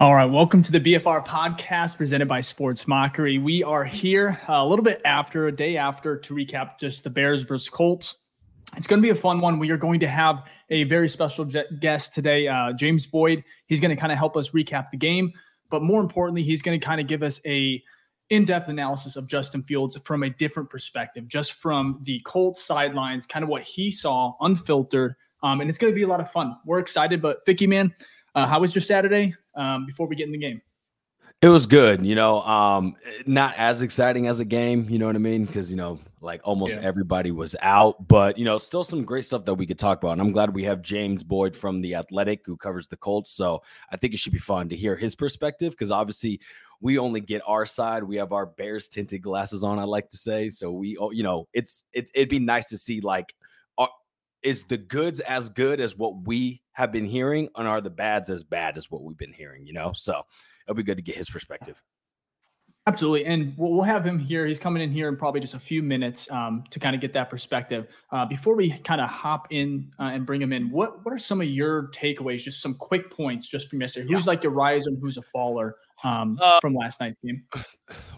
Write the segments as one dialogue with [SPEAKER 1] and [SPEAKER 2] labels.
[SPEAKER 1] All right, welcome to the BFR podcast presented by Sports Mockery. We are here uh, a little bit after, a day after, to recap just the Bears versus Colts. It's going to be a fun one. We are going to have a very special guest today, uh, James Boyd. He's going to kind of help us recap the game, but more importantly, he's going to kind of give us a in-depth analysis of Justin Fields from a different perspective, just from the Colts sidelines, kind of what he saw unfiltered. Um, and it's going to be a lot of fun. We're excited, but Ficky, man, uh, how was your Saturday? Um, before we get in the game.
[SPEAKER 2] It was good, you know, um, not as exciting as a game, you know what I mean? Because, you know, like almost yeah. everybody was out, but, you know, still some great stuff that we could talk about. And I'm glad we have James Boyd from The Athletic who covers the Colts. So I think it should be fun to hear his perspective because obviously we only get our side. We have our Bears tinted glasses on, I like to say. So we, oh, you know, it's, it's, it'd be nice to see like, is the goods as good as what we have been hearing, and are the bads as bad as what we've been hearing? You know, so it'll be good to get his perspective.
[SPEAKER 1] Absolutely, and we'll, we'll have him here. He's coming in here in probably just a few minutes um, to kind of get that perspective. Uh, before we kind of hop in uh, and bring him in, what what are some of your takeaways? Just some quick points, just from yesterday. Who's yeah. like your riser and who's a faller um, uh, from last night's game?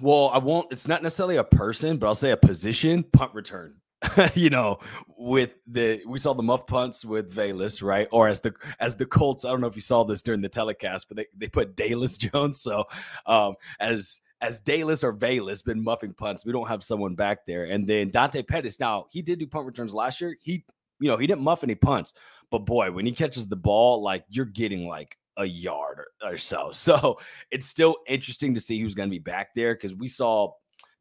[SPEAKER 2] Well, I won't. It's not necessarily a person, but I'll say a position. Punt return. you know, with the we saw the muff punts with Velus, right? Or as the as the Colts, I don't know if you saw this during the telecast, but they, they put Dallas Jones. So um as as Dallas or Velus been muffing punts, we don't have someone back there. And then Dante Pettis, now he did do punt returns last year. He, you know, he didn't muff any punts, but boy, when he catches the ball, like you're getting like a yard or, or so. So it's still interesting to see who's going to be back there because we saw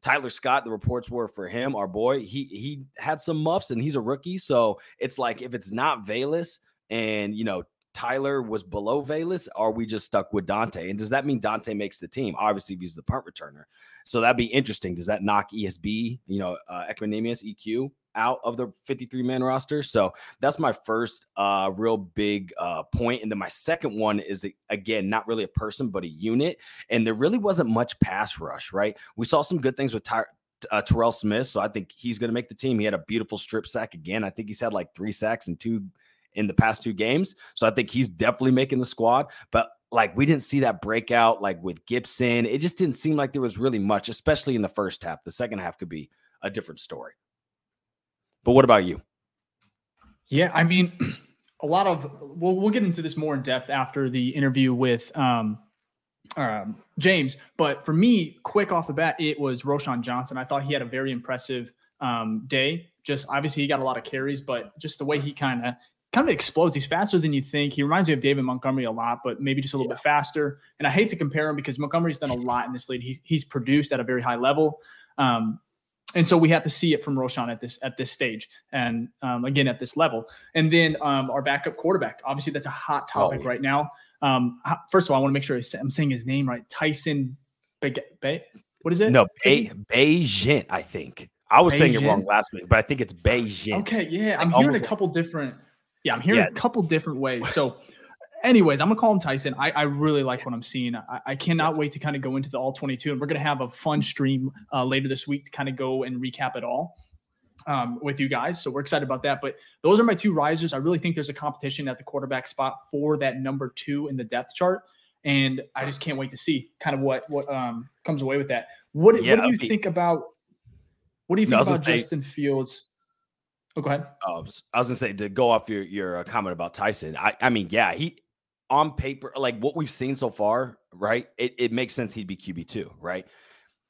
[SPEAKER 2] Tyler Scott, the reports were for him, our boy. He he had some muffs and he's a rookie. So it's like if it's not Velus and you know Tyler was below Velus, are we just stuck with Dante? And does that mean Dante makes the team? Obviously, he's the punt returner. So that'd be interesting. Does that knock ESB, you know, uh, Equanimeous EQ out of the 53 man roster. So that's my first uh, real big uh, point. And then my second one is again, not really a person, but a unit. And there really wasn't much pass rush, right? We saw some good things with Ty- uh, Terell Smith. So I think he's going to make the team. He had a beautiful strip sack again. I think he's had like three sacks and two in the past two games. So I think he's definitely making the squad. But like we didn't see that breakout like with Gibson. It just didn't seem like there was really much, especially in the first half. The second half could be a different story. But what about you?
[SPEAKER 1] Yeah, I mean, a lot of we'll we'll get into this more in depth after the interview with um, um, James. But for me, quick off the bat, it was Roschon Johnson. I thought he had a very impressive um, day. Just obviously he got a lot of carries, but just the way he kind of kind of explodes. He's faster than you think. He reminds me of David Montgomery a lot, but maybe just a little yeah. bit faster. And I hate to compare him because Montgomery's done a lot in this league. He's he's produced at a very high level. Um, and so we have to see it from Roschon at this at this stage, and um, again at this level. And then um, our backup quarterback, obviously, that's a hot topic oh. right now. Um, first of all, I want to make sure I'm saying his name right. Tyson, Be- Be- what is it?
[SPEAKER 2] No, Be- Bagent, I think. I was saying it wrong last week, but I think it's Beijing.
[SPEAKER 1] Okay, yeah, I'm hearing a couple different. Yeah, I'm hearing yeah. a couple different ways. So anyways, I'm gonna call him Tyson. I, I really like what I'm seeing. I, I cannot wait to kind of go into the all 22, and we're gonna have a fun stream uh, later this week to kind of go and recap it all um, with you guys. So we're excited about that. But those are my two risers. I really think there's a competition at the quarterback spot for that number two in the depth chart, and I just can't wait to see kind of what what um, comes away with that. What, yeah, what do you think about? What do you think about Justin Fields? Oh, go ahead.
[SPEAKER 2] Uh, I was gonna say to go off your your uh, comment about Tyson. I I mean, yeah, he on paper, like what we've seen so far, right? It, it makes sense he'd be QB two, right?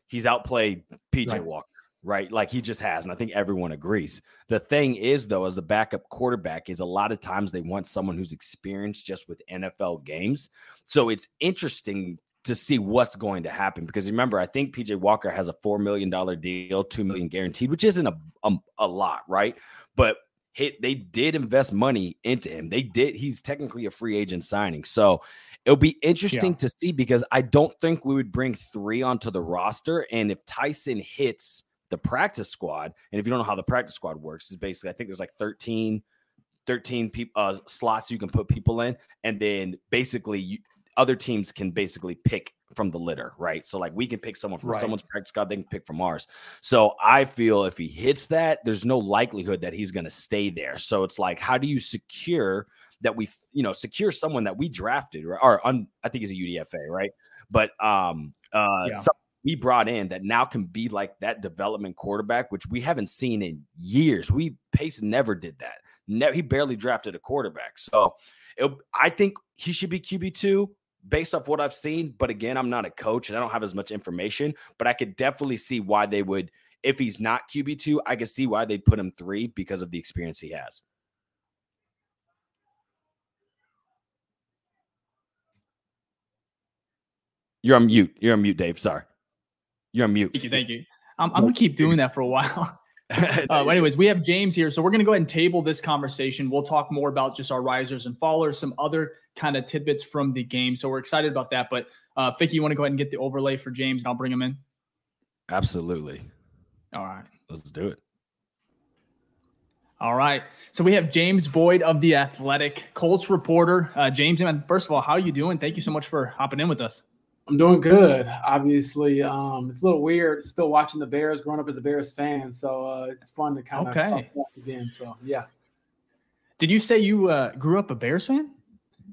[SPEAKER 2] He's outplayed PJ right. Walker, right? Like he just has, and I think everyone agrees. The thing is, though, as a backup quarterback, is a lot of times they want someone who's experienced just with NFL games. So it's interesting to see what's going to happen because remember, I think PJ Walker has a four million dollar deal, two million guaranteed, which isn't a, a, a lot, right? But hit they did invest money into him. They did he's technically a free agent signing. So it'll be interesting yeah. to see because I don't think we would bring 3 onto the roster and if Tyson hits the practice squad and if you don't know how the practice squad works is basically I think there's like 13 13 people uh, slots you can put people in and then basically you, other teams can basically pick from the litter, right? So like we can pick someone from right. someone's practice squad, they can pick from ours. So I feel if he hits that, there's no likelihood that he's going to stay there. So it's like, how do you secure that we you know secure someone that we drafted or, or un, I think he's a UDFA, right? But um, uh, yeah. we brought in that now can be like that development quarterback, which we haven't seen in years. We Pace never did that. Ne- he barely drafted a quarterback, so it, I think he should be QB two based off what I've seen. But again, I'm not a coach and I don't have as much information, but I could definitely see why they would. If he's not QB2, I could see why they'd put him three because of the experience he has. You're on mute. You're on mute, Dave. Sorry. You're on mute.
[SPEAKER 1] Thank you. Thank you. I'm, I'm going to keep doing that for a while. uh, anyways, we have James here. So we're going to go ahead and table this conversation. We'll talk more about just our risers and fallers, some other kind of tidbits from the game. So we're excited about that. But uh, Ficky, you want to go ahead and get the overlay for James and I'll bring him in?
[SPEAKER 2] Absolutely.
[SPEAKER 1] All right.
[SPEAKER 2] Let's do it.
[SPEAKER 1] All right. So we have James Boyd of The Athletic, Colts reporter. Uh, James, man, first of all, how are you doing? Thank you so much for hopping in with us.
[SPEAKER 3] I'm doing good. Obviously, um, it's a little weird still watching the Bears, growing up as a Bears fan. So uh, it's fun to kind of
[SPEAKER 1] okay
[SPEAKER 3] again. So yeah.
[SPEAKER 1] Did you say you uh, grew up a Bears fan?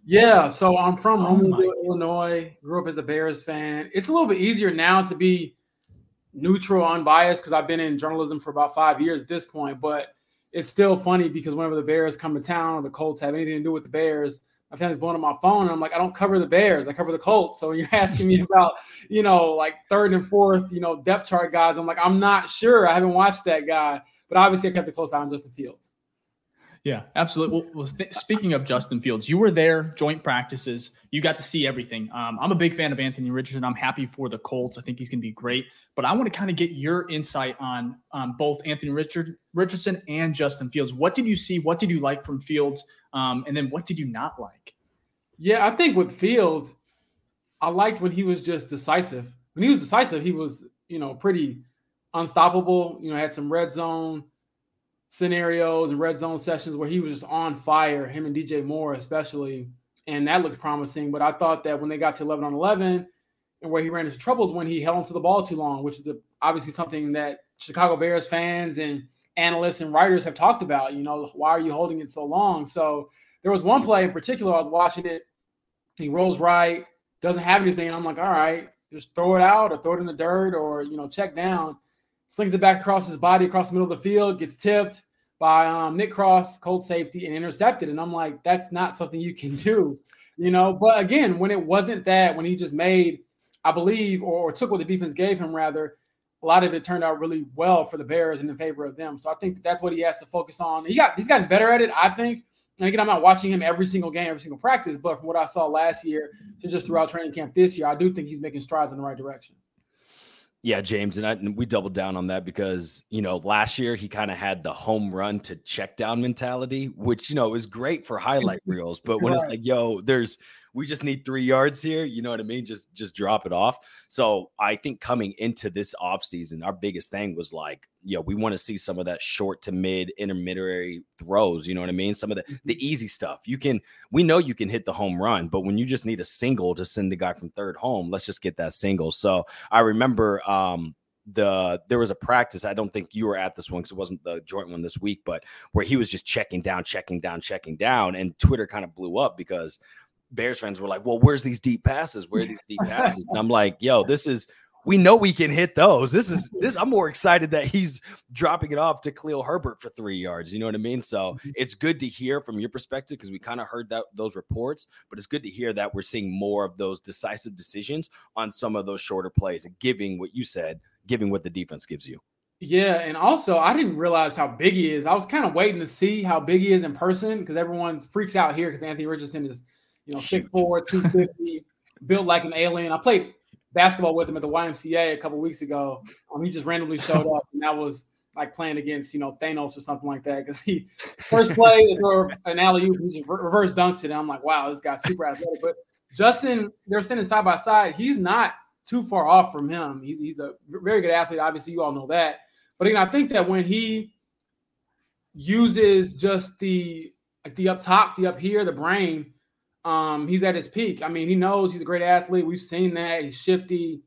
[SPEAKER 3] Yeah. So I'm from oh Illinois. Grew up as a Bears fan. It's a little bit easier now to be neutral, unbiased because I've been in journalism for about five years at this point. But it's still funny because whenever the Bears come to town or the Colts have anything to do with the Bears, my family's blowing up my phone and I'm like, I don't cover the Bears, I cover the Colts. So when you're asking me about, you know, like third and fourth, you know, depth chart guys. I'm like, I'm not sure. I haven't watched that guy, but obviously I kept a close eye on Justin Fields.
[SPEAKER 1] Yeah, absolutely. Well, th- speaking of Justin Fields, you were there, joint practices. You got to see everything. Um, I'm a big fan of Anthony Richardson. I'm happy for the Colts. I think he's going to be great. But I want to kind of get your insight on um, both Anthony Richard Richardson and Justin Fields. What did you see? What did you like from Fields? Um, and then what did you not like?
[SPEAKER 3] Yeah, I think with Fields, I liked when he was just decisive. When he was decisive, he was, you know, pretty unstoppable. You know, had some red zone scenarios and red zone sessions where he was just on fire, him and DJ Moore especially. And that looked promising. But I thought that when they got to 11 on 11 and where he ran into troubles when he held onto the ball too long, which is a, obviously something that Chicago Bears fans and analysts and writers have talked about. You know, why are you holding it so long? So there was one play in particular, I was watching it. He rolls right, doesn't have anything. I'm like, all right, just throw it out or throw it in the dirt or, you know, check down. Slings it back across his body, across the middle of the field, gets tipped by um, Nick Cross, Colts safety, and intercepted. And I'm like, that's not something you can do, you know. But again, when it wasn't that, when he just made, I believe, or, or took what the defense gave him, rather, a lot of it turned out really well for the Bears and in favor of them. So I think that that's what he has to focus on. He got he's gotten better at it, I think. And again, I'm not watching him every single game, every single practice, but from what I saw last year to just throughout training camp this year, I do think he's making strides in the right direction.
[SPEAKER 2] Yeah, James, and, I, and we doubled down on that because you know last year he kind of had the home run to check down mentality, which you know is great for highlight reels. But when right. it's like, yo, there's we just need three yards here. You know what I mean? Just just drop it off. So I think coming into this offseason, our biggest thing was like, yo, we want to see some of that short to mid intermediary throws. You know what I mean? Some of the the mm-hmm. easy stuff. You can we know you can hit the home run, but when you just need a single to send the guy from third home, let's just get that single. So I remember um the there was a practice. I don't think you were at this one because it wasn't the joint one this week, but where he was just checking down, checking down, checking down, and Twitter kind of blew up because Bears fans were like, "Well, where's these deep passes? Where are these deep passes?" And I'm like, "Yo, this is we know we can hit those. This is this. I'm more excited that he's dropping it off to Khalil Herbert for three yards. You know what I mean? So mm-hmm. it's good to hear from your perspective because we kind of heard that those reports, but it's good to hear that we're seeing more of those decisive decisions on some of those shorter plays and giving what you said, giving what the defense gives you.
[SPEAKER 3] Yeah, and also I didn't realize how big he is. I was kind of waiting to see how big he is in person because everyone freaks out here because Anthony Richardson is you know, 6'4, 250, built like an alien. I played basketball with him at the YMCA a couple weeks ago. Um, he just randomly showed up, and that was like playing against, you know, Thanos or something like that. Because he first play or an alley oop, he just reverse dunks it. And I'm like, wow, this guy's super athletic. But Justin, they're standing side by side. He's not too far off from him. He's, he's a very good athlete. Obviously, you all know that. But again, I think that when he uses just the like the up top, the up here, the brain, um, he's at his peak. I mean, he knows he's a great athlete. We've seen that. He's shifty,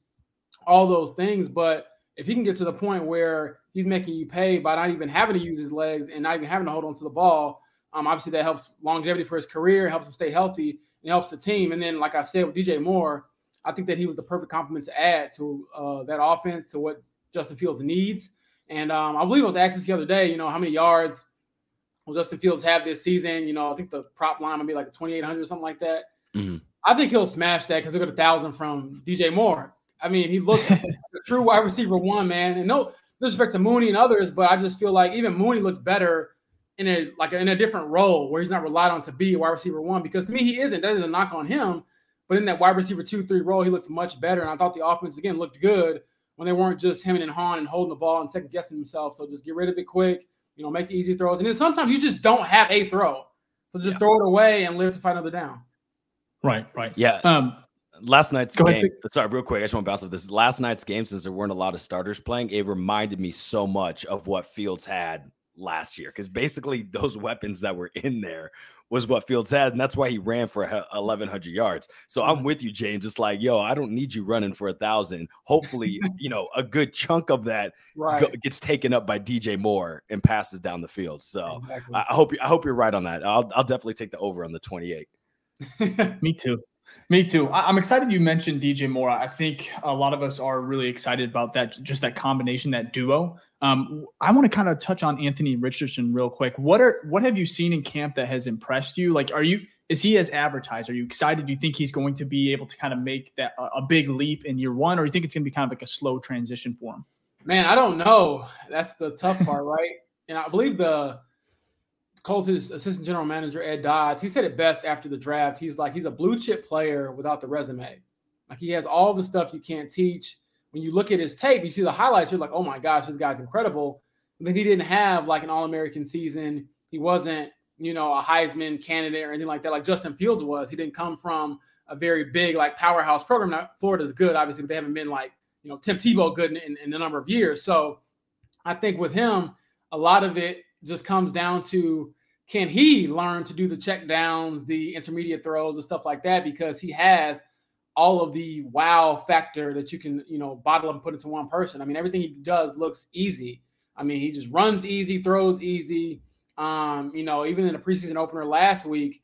[SPEAKER 3] all those things. But if he can get to the point where he's making you pay by not even having to use his legs and not even having to hold on to the ball, Um, obviously, that helps longevity for his career, helps him stay healthy, and helps the team. And then, like I said, with DJ Moore, I think that he was the perfect complement to add to uh, that offense, to what Justin Fields needs. And um, I believe I was asked this the other day, you know, how many yards will Justin Fields have this season? You know, I think the prop line will be like 2,800 or something like that. Mm-hmm. I think he'll smash that because he'll get a thousand from DJ Moore. I mean, he looked a true wide receiver one, man. And no disrespect to Mooney and others, but I just feel like even Mooney looked better in a like in a different role where he's not relied on to be a wide receiver one. Because to me, he isn't. That is a knock on him. But in that wide receiver two, three role, he looks much better. And I thought the offense again looked good when they weren't just him and Han and holding the ball and second guessing themselves. So just get rid of it quick, you know, make the easy throws. And then sometimes you just don't have a throw. So just yeah. throw it away and live to fight another down.
[SPEAKER 1] Right, right.
[SPEAKER 2] Yeah. Um, last night's game. Ahead. Sorry, real quick. I just want to bounce off this. Last night's game, since there weren't a lot of starters playing, it reminded me so much of what Fields had last year because basically those weapons that were in there was what Fields had, and that's why he ran for 1,100 yards. So I'm mm-hmm. with you, James. It's like, yo, I don't need you running for a thousand. Hopefully, you know, a good chunk of that right. go, gets taken up by DJ Moore and passes down the field. So exactly. I, I hope I hope you're right on that. I'll I'll definitely take the over on the 28.
[SPEAKER 1] Me too. Me too. I- am excited you mentioned DJ Moore. I think a lot of us are really excited about that, just that combination, that duo. Um, I want to kind of touch on Anthony Richardson real quick. What are what have you seen in camp that has impressed you? Like, are you is he as advertised? Are you excited? Do you think he's going to be able to kind of make that a, a big leap in year one, or you think it's going to be kind of like a slow transition for him?
[SPEAKER 3] Man, I don't know. That's the tough part, right? And I believe the Colts' assistant general manager Ed Dodds, he said it best after the draft. He's like he's a blue chip player without the resume. Like he has all the stuff you can't teach. When you look at his tape, you see the highlights. You're like, oh my gosh, this guy's incredible. But then he didn't have like an All American season. He wasn't, you know, a Heisman candidate or anything like that, like Justin Fields was. He didn't come from a very big like powerhouse program. Now Florida's good, obviously, but they haven't been like you know Tim Tebow good in, in, in a number of years. So I think with him, a lot of it just comes down to can he learn to do the check downs, the intermediate throws, and stuff like that because he has all of the wow factor that you can, you know, bottle up and put into one person. I mean, everything he does looks easy. I mean, he just runs easy, throws easy. Um, you know, even in the preseason opener last week,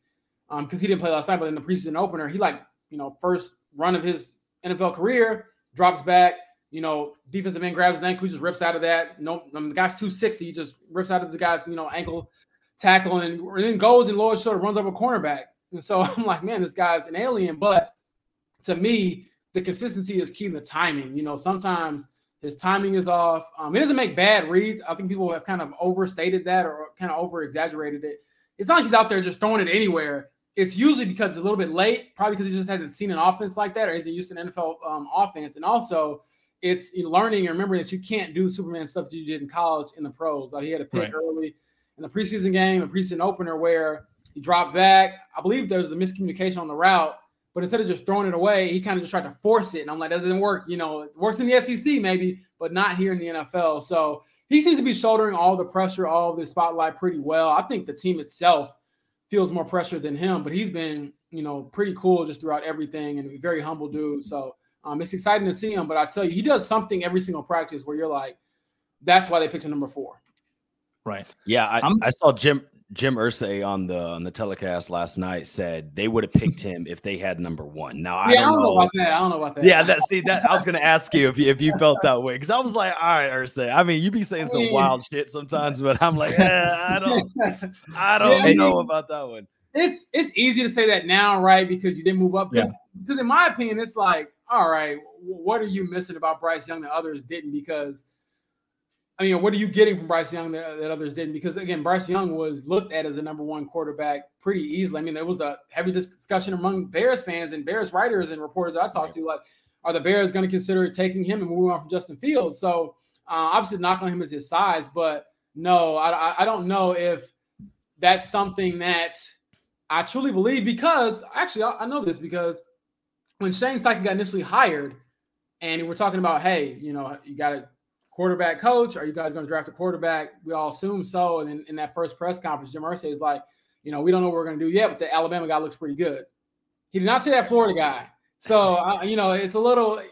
[SPEAKER 3] um, because he didn't play last night, but in the preseason opener, he like, you know, first run of his NFL career, drops back, you know, defensive end grabs his ankle, he just rips out of that. No, I mean, the guy's 260, he just rips out of the guy's, you know, ankle tackle and, and then goes and lowers shoulder, runs up a cornerback. And so I'm like, man, this guy's an alien. But to me, the consistency is key in the timing. You know, sometimes his timing is off. Um, he doesn't make bad reads. I think people have kind of overstated that or kind of over exaggerated it. It's not like he's out there just throwing it anywhere. It's usually because it's a little bit late, probably because he just hasn't seen an offense like that or isn't used to an NFL um, offense. And also, it's learning and remembering that you can't do Superman stuff that you did in college in the pros. Like he had a pick right. early in the preseason game, a preseason opener, where he dropped back. I believe there was a miscommunication on the route, but instead of just throwing it away, he kind of just tried to force it. And I'm like, that doesn't work. You know, it works in the SEC maybe, but not here in the NFL. So he seems to be shouldering all the pressure, all the spotlight pretty well. I think the team itself feels more pressure than him, but he's been, you know, pretty cool just throughout everything and a very humble dude. So um, it's exciting to see him. But I tell you, he does something every single practice where you're like, that's why they picked him number four.
[SPEAKER 1] Right.
[SPEAKER 2] Yeah, I, I saw Jim Jim Irsay on the on the telecast last night said they would have picked him if they had number one. Now I,
[SPEAKER 3] yeah,
[SPEAKER 2] don't, I don't know.
[SPEAKER 3] about that. I don't know about that.
[SPEAKER 2] Yeah, that see that I was gonna ask you if you if you felt that way because I was like, all right, Irsay. I mean, you be saying some wild shit sometimes, but I'm like, eh, I don't, I don't yeah, know about that one.
[SPEAKER 3] It's it's easy to say that now, right? Because you didn't move up. Because yeah. in my opinion, it's like, all right, what are you missing about Bryce Young that others didn't? Because I mean, what are you getting from Bryce Young that, that, others didn't? Because again, Bryce Young was looked at as a number one quarterback pretty easily. I mean, there was a heavy discussion among Bears fans and Bears writers and reporters that I talked to, like, are the Bears going to consider taking him and moving on from Justin Fields? So uh, obviously, not on him as his size, but no, I, I don't know if that's something that I truly believe because actually I, I know this because when Shane Steichen got initially hired, and we're talking about, hey, you know, you got to quarterback coach? Are you guys going to draft a quarterback? We all assume so. And in, in that first press conference, Jim Irsay is like, you know, we don't know what we're going to do yet, but the Alabama guy looks pretty good. He did not say that Florida guy. So, uh, you know, it's a little,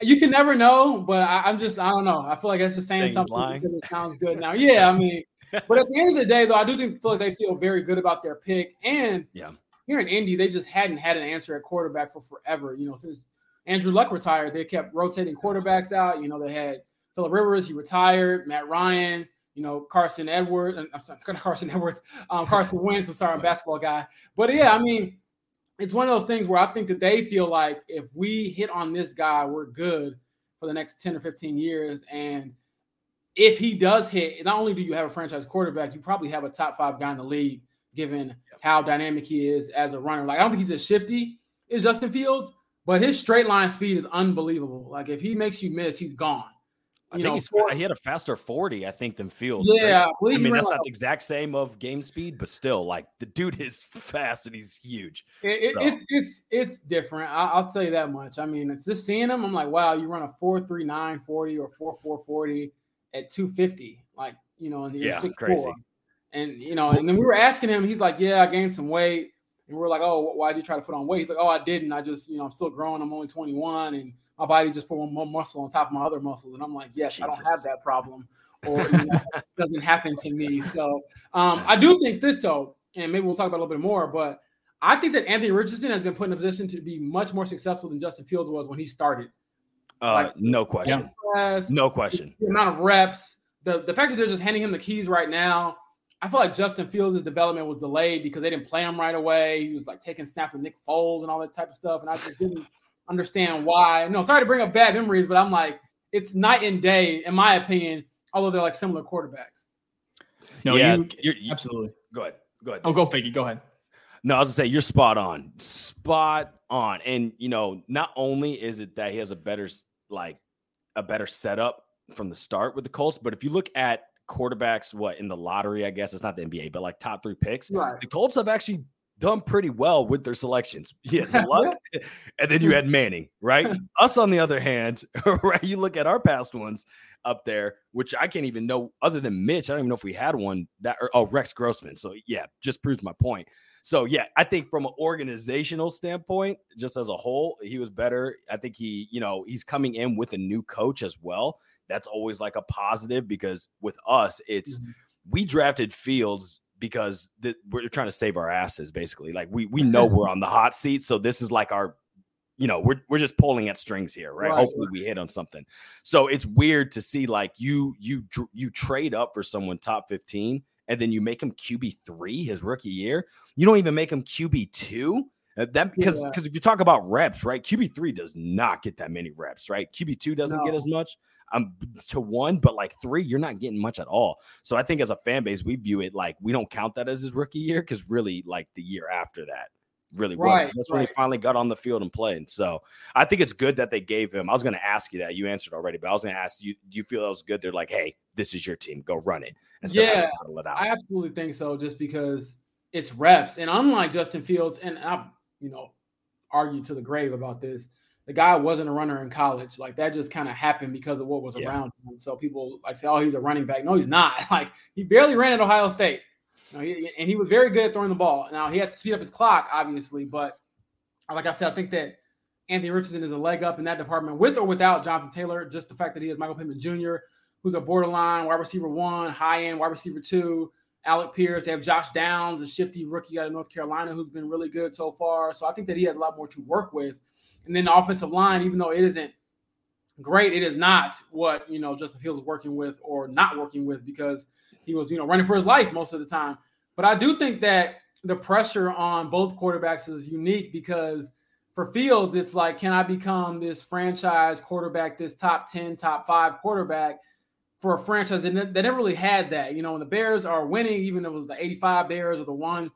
[SPEAKER 3] you can never know, but I, am just, I don't know. I feel like that's just saying something because it sounds good now. Yeah, I mean, but at the end of the day, though, I do think feel like they feel very good about their pick. And
[SPEAKER 2] yeah,
[SPEAKER 3] here in Indy, they just hadn't had an answer at quarterback for forever. You know, since Andrew Luck retired, they kept rotating quarterbacks out. You know, they had Philip Rivers, he retired, Matt Ryan, you know, Carson Edwards, I'm sorry, Carson Edwards, um, Carson Wentz. I'm sorry, I'm a basketball guy. But yeah, I mean, it's one of those things where I think that they feel like if we hit on this guy, we're good for the next 10 or 15 years. And if he does hit, not only do you have a franchise quarterback, you probably have a top five guy in the league, given how dynamic he is as a runner. Like, I don't think he's as shifty as Justin Fields, but his straight line speed is unbelievable. Like, if he makes you miss, he's gone.
[SPEAKER 2] I think know, he's, for, he had a faster 40, I think, than Fields.
[SPEAKER 3] Yeah,
[SPEAKER 2] I, I mean, that's not the exact same of game speed, but still, like the dude is fast and he's huge.
[SPEAKER 3] It, so. it, it's it's different. I, will tell you that much. I mean, it's just seeing him. I'm like, wow, you run a 4.39 40 or 4.4 40 at 250, like you know, and you're yeah, 6'4. crazy. And you know, and then we were asking him, he's like, yeah, I gained some weight. And we we're like, oh, why did you try to put on weight? He's like, oh, I didn't. I just, you know, I'm still growing. I'm only 21, and my body just put one more muscle on top of my other muscles. And I'm like, yes, Jesus. I don't have that problem, or you know, it doesn't happen to me. So um, I do think this though, and maybe we'll talk about a little bit more, but I think that Anthony Richardson has been put in a position to be much more successful than Justin Fields was when he started.
[SPEAKER 2] Uh, like, no question. no question.
[SPEAKER 3] The amount of reps, the, the fact that they're just handing him the keys right now. I feel like Justin Fields' development was delayed because they didn't play him right away. He was like taking snaps with Nick Foles and all that type of stuff. And I just didn't understand why. No, sorry to bring up bad memories, but I'm like, it's night and day, in my opinion, although they're like similar quarterbacks.
[SPEAKER 1] No, yeah, you, you're, you, absolutely.
[SPEAKER 2] Go ahead. Go ahead.
[SPEAKER 1] Oh, go Ficky. Go ahead.
[SPEAKER 2] No, I was gonna say you're spot on. Spot on. And you know, not only is it that he has a better like a better setup from the start with the Colts, but if you look at quarterbacks, what in the lottery, I guess it's not the NBA, but like top three picks, right. the Colts have actually done pretty well with their selections. Had luck, and then you had Manning, right? Us, on the other hand, right? You look at our past ones up there, which I can't even know other than Mitch. I don't even know if we had one that. Or, oh, Rex Grossman. So yeah, just proves my point. So yeah, I think from an organizational standpoint, just as a whole, he was better. I think he, you know, he's coming in with a new coach as well. That's always like a positive because with us, it's mm-hmm. we drafted Fields because the, we're trying to save our asses basically. Like we we know we're on the hot seat, so this is like our you know, we're we're just pulling at strings here, right? right Hopefully we hit on something. So it's weird to see like you you you trade up for someone top 15 and then you make him QB3 his rookie year. You don't even make him QB2. Uh, that because because yeah. if you talk about reps, right? QB3 does not get that many reps, right? QB2 doesn't no. get as much um to one, but like three, you're not getting much at all. So I think as a fan base, we view it like we don't count that as his rookie year because really, like the year after that, really right, was. That's right. when he finally got on the field and played. So I think it's good that they gave him. I was going to ask you that. You answered already, but I was going to ask you, do you feel that was good? They're like, hey, this is your team. Go run it.
[SPEAKER 3] Yeah, it I absolutely think so. Just because it's reps. And unlike Justin Fields, and I've, you know, argue to the grave about this the guy wasn't a runner in college. Like that just kind of happened because of what was yeah. around him. So people like say, "Oh, he's a running back." No, he's not. Like he barely ran at Ohio State, you know, he, and he was very good at throwing the ball. Now he had to speed up his clock, obviously, but like I said, I think that Anthony Richardson is a leg up in that department, with or without Jonathan Taylor. Just the fact that he has Michael Pittman Jr., who's a borderline wide receiver one, high end wide receiver two. Alec Pierce. They have Josh Downs, a shifty rookie out of North Carolina, who's been really good so far. So I think that he has a lot more to work with. And then the offensive line, even though it isn't great, it is not what you know Justin Fields working with or not working with because he was you know running for his life most of the time. But I do think that the pressure on both quarterbacks is unique because for Fields, it's like, can I become this franchise quarterback, this top 10, top five quarterback for a franchise that, they never really had that? You know, when the Bears are winning, even if it was the 85 Bears or the one,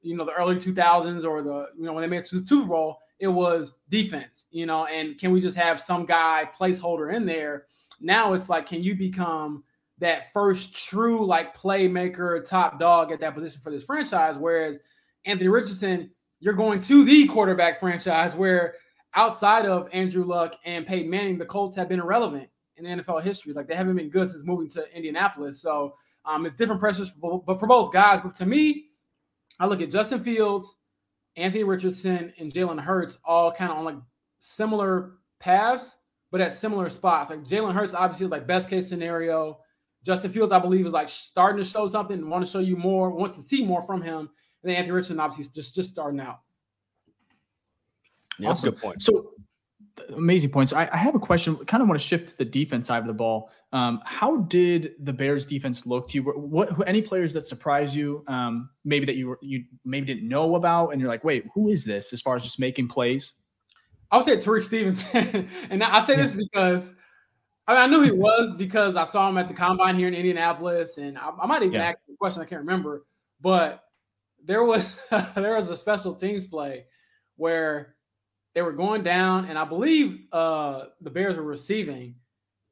[SPEAKER 3] you know, the early 2000s or the, you know, when they made it to the Super Bowl, it was defense, you know, and can we just have some guy placeholder in there? Now it's like, can you become that first true like playmaker, top dog at that position for this franchise? Whereas Anthony Richardson, you're going to the quarterback franchise where outside of Andrew Luck and Peyton Manning, the Colts have been irrelevant in NFL history. Like they haven't been good since moving to Indianapolis. So um, it's different pressures, for but for both guys. But to me, I look at Justin Fields Anthony Richardson and Jalen Hurts all kind of on like similar paths, but at similar spots. Like Jalen Hurts obviously is like best case scenario, Justin Fields, I believe, is like starting to show something and want to show you more, wants to see more from him. And then Anthony Richardson, obviously, is just just starting out.
[SPEAKER 2] Yeah, awesome. That's a good point.
[SPEAKER 1] So amazing points. I, I, have a question. Kind of want to shift to the defense side of the ball. Um, how did the Bears defense look to you? What, what any players that surprised you? Um, maybe that you were you maybe didn't know about, and you're like, wait, who is this? As far as just making plays.
[SPEAKER 3] I would say Tyrique Stevenson, and I say this because I, mean, I knew he was because I saw him at the combine here in Indianapolis, and I, I might even yeah. ask the question. I can't remember, but there was there was a special teams play where they were going down, and I believe uh, the Bears were receiving,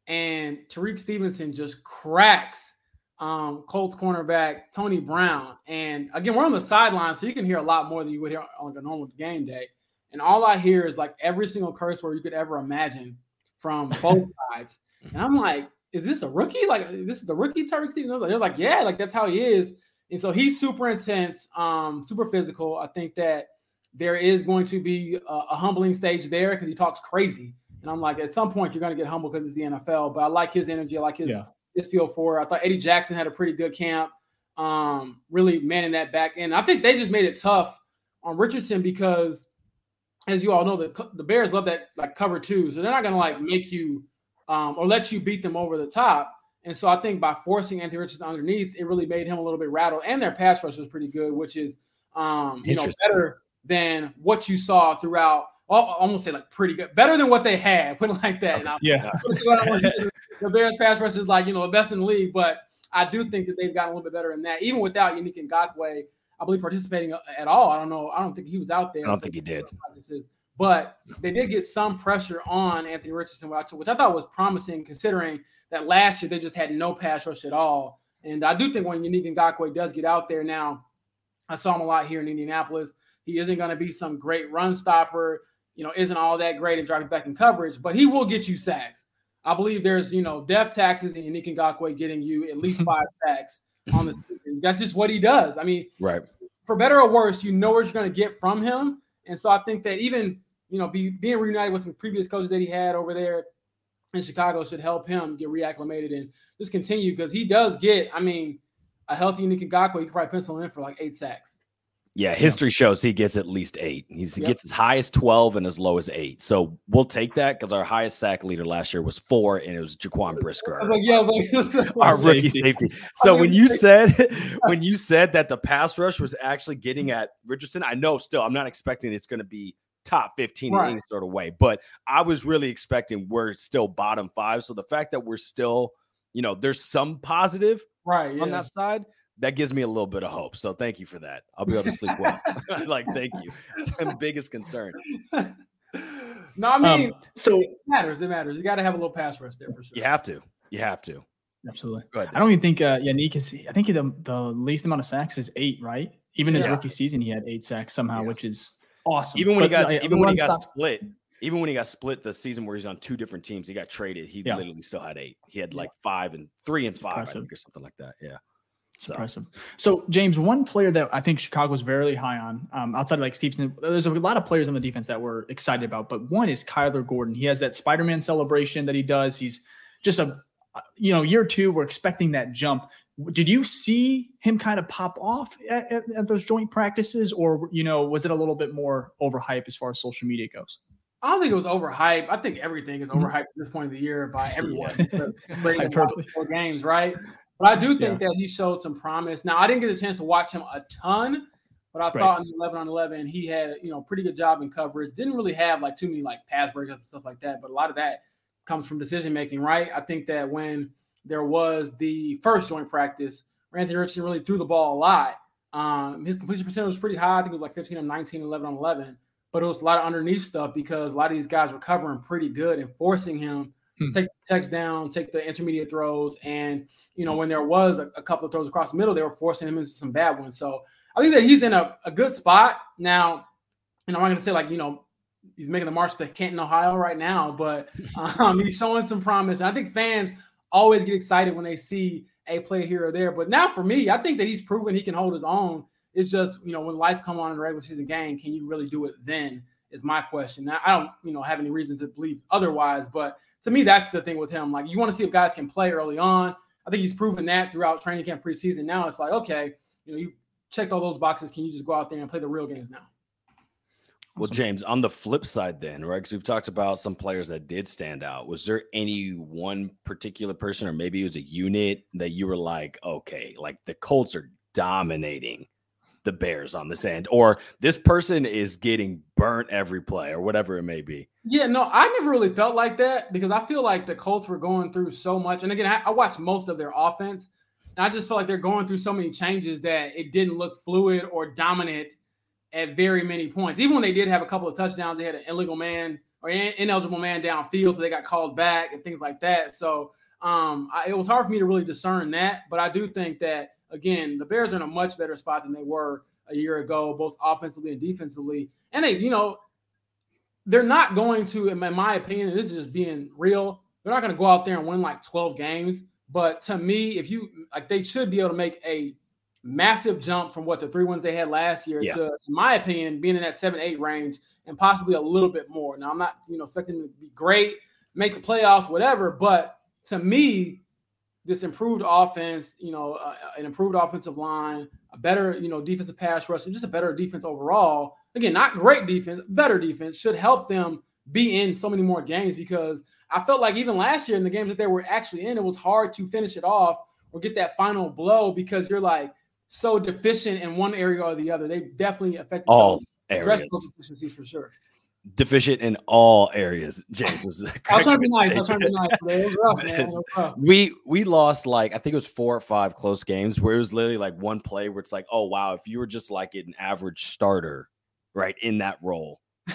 [SPEAKER 3] and Tyrique Stevenson just cracks um, Colts cornerback Tony Brown. And again, we're on the sideline, so you can hear a lot more than you would hear on a normal game day. And all I hear is like every single curse word you could ever imagine from both sides. And I'm like, is this a rookie? Like, this is the rookie Tyrique Stevenson? They're like, yeah, like that's how he is. And so he's super intense, um, super physical. I think that there is going to be a, a humbling stage there because he talks crazy. And I'm like, at some point, you're going to get humble because it's the NFL. But I like his energy. I like his yeah. his feel for it. I thought Eddie Jackson had a pretty good camp, um, really manning that back end. I think they just made it tough on Richardson because, as you all know, the the Bears love that like cover two, so they're not going to like make you um, or let you beat them over the top. And so I think by forcing Anthony Richardson underneath, it really made him a little bit rattled. And their pass rush was pretty good, which is um, you know better than what you saw throughout. Well, I almost say like pretty good, better than what they had. Put it like that.
[SPEAKER 1] Now, yeah.
[SPEAKER 3] the Bears pass rush is like you know the best in the league, but I do think that they've gotten a little bit better in that, even without Yannick Ngakoue, I believe participating uh, at all. I don't know. I don't think he was out there.
[SPEAKER 2] I don't think he did.
[SPEAKER 3] But they did get some pressure on Anthony Richardson, which I thought was promising, considering that last year they just had no pass rush at all. And I do think when Yannick Ngakoue does get out there now, I saw him a lot here in Indianapolis. He isn't going to be some great run stopper, you know, isn't all that great at driving back in coverage, but he will get you sacks. I believe there's, you know, death taxes and Yannick Ngakoue getting you at least five sacks on the season. That's just what he does. I mean,
[SPEAKER 2] right.
[SPEAKER 3] For better or worse, you know what you're going to get from him. And so I think that even, you know, be, being reunited with some previous coaches that he had over there in Chicago should help him get reacclimated and just continue because he does get, I mean, a healthy Yannick Ngakoue, you could probably pencil in for like eight sacks.
[SPEAKER 2] Yeah, history shows he gets at least eight. He's, he gets as high as 12 and as low as eight. So we'll take that because our highest sack leader last year was four, and it was Jaquan Brisker.
[SPEAKER 3] Like, yeah, like,
[SPEAKER 2] our rookie safety. So when you said when you said that the pass rush was actually getting at Richardson, I know still I'm not expecting it's going to be top 15 right. in any sort of way, but I was really expecting we're still bottom five. So the fact that we're still, you know, there's some positive
[SPEAKER 3] right yeah.
[SPEAKER 2] on that side that gives me a little bit of hope. So thank you for that. I'll be able to sleep well. like, thank you. It's my biggest concern.
[SPEAKER 3] no, I mean, um, so it matters. It matters. You got to have a little pass rush there for sure.
[SPEAKER 2] You have to. You have to.
[SPEAKER 1] Absolutely. I don't even think uh, Yannick is. I think the, the least amount of sacks is eight, right? Even his yeah. rookie season, he had eight sacks somehow, yeah. which is awesome.
[SPEAKER 2] Even when but, he got, uh, even when he got stop. split, even when he got split the season where he's on two different teams, he got traded. He yeah. literally still had eight. He had like five and three and five, I think, or something like that. Yeah.
[SPEAKER 1] It's so. impressive. So, James, one player that I think Chicago was very high on, um, outside of like Stevenson, there's a lot of players on the defense that we're excited about, but one is Kyler Gordon. He has that Spider Man celebration that he does. He's just a, you know, year two, we're expecting that jump. Did you see him kind of pop off at, at, at those joint practices, or, you know, was it a little bit more overhype as far as social media goes?
[SPEAKER 3] I don't think it was overhyped. I think everything is mm-hmm. overhyped at this point of the year by everyone. yeah. four games, right? But I do think yeah. that he showed some promise. Now I didn't get a chance to watch him a ton, but I right. thought in the 11 on 11 he had you know pretty good job in coverage. Didn't really have like too many like pass breakups and stuff like that, but a lot of that comes from decision making, right? I think that when there was the first joint practice, Anthony Richardson really threw the ball a lot. Um, his completion percentage was pretty high. I think it was like 15 on 19, 11 on 11. But it was a lot of underneath stuff because a lot of these guys were covering pretty good and forcing him hmm. take the text down, take the intermediate throws, and you know when there was a, a, couple of throws across the middle, they were forcing him into some bad ones. So I think that he's in a, a good spot now. And I'm not going to say like you know he's making the march to Canton, Ohio right now, but um, he's showing some promise. And I think fans always get excited when they see a play here or there. But now for me, I think that he's proven he can hold his own. It's just, you know, when lights come on in the regular season game, can you really do it then? Is my question. Now, I don't, you know, have any reason to believe otherwise, but to me, that's the thing with him. Like you want to see if guys can play early on. I think he's proven that throughout training camp preseason. Now it's like, okay, you know, you've checked all those boxes. Can you just go out there and play the real games now?
[SPEAKER 2] Well, James, on the flip side, then, right? Because we've talked about some players that did stand out. Was there any one particular person, or maybe it was a unit that you were like, okay, like the Colts are dominating the Bears on this end, or this person is getting burnt every play, or whatever it may be?
[SPEAKER 3] Yeah, no, I never really felt like that because I feel like the Colts were going through so much. And again, I, I watched most of their offense, and I just felt like they're going through so many changes that it didn't look fluid or dominant at very many points. Even when they did have a couple of touchdowns, they had an illegal man or ineligible man downfield, so they got called back and things like that. So um, I, it was hard for me to really discern that. But I do think that again, the Bears are in a much better spot than they were a year ago, both offensively and defensively. And they, you know, they're not going to, in my opinion, this is just being real. They're not going to go out there and win like 12 games. But to me, if you like, they should be able to make a massive jump from what the three ones they had last year yeah. to, in my opinion, being in that seven, eight range and possibly a little bit more. Now, I'm not, you know, expecting them to be great, make the playoffs, whatever. But to me, this improved offense, you know, uh, an improved offensive line, a better, you know, defensive pass rush, and just a better defense overall. Again, not great defense, better defense should help them be in so many more games because I felt like even last year in the games that they were actually in, it was hard to finish it off or get that final blow because you're like, so deficient in one area or the other. They definitely affect
[SPEAKER 2] all areas.
[SPEAKER 3] deficiencies for sure.
[SPEAKER 2] Deficient in all areas. James was.
[SPEAKER 3] I'll try to be nice. I'll try to be nice. It was rough, man. It was rough.
[SPEAKER 2] We we lost like I think it was four or five close games where it was literally like one play where it's like, oh wow, if you were just like an average starter, right in that role.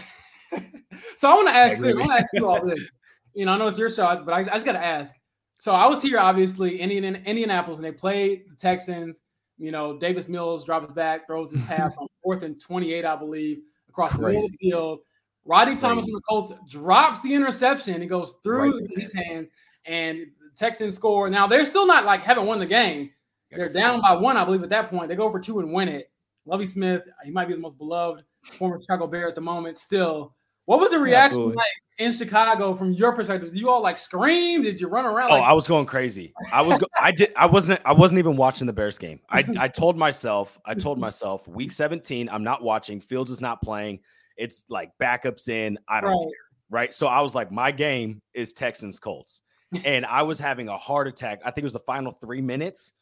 [SPEAKER 3] so I want to ask you. I want to ask you all this. You know, I know it's your shot, but I, I just got to ask. So I was here, obviously, Indian, Indianapolis, and they played the Texans. You know, Davis Mills drops back, throws his pass on fourth and 28, I believe, across Crazy. the field. Roddy Thomas and the Colts drops the interception. It goes through right. his hands, and the Texans score. Now they're still not like haven't won the game. They're down by one, I believe, at that point. They go for two and win it. Lovie Smith, he might be the most beloved former Chicago Bear at the moment. Still, what was the reaction like in Chicago from your perspective? Did you all like scream? Did you run around?
[SPEAKER 2] Oh, I was going crazy. I was. Go- I did. I wasn't. I wasn't even watching the Bears game. I. I told myself. I told myself. Week 17. I'm not watching. Fields is not playing. It's like backups in. I don't right. care. Right. So I was like, my game is Texans Colts, and I was having a heart attack. I think it was the final three minutes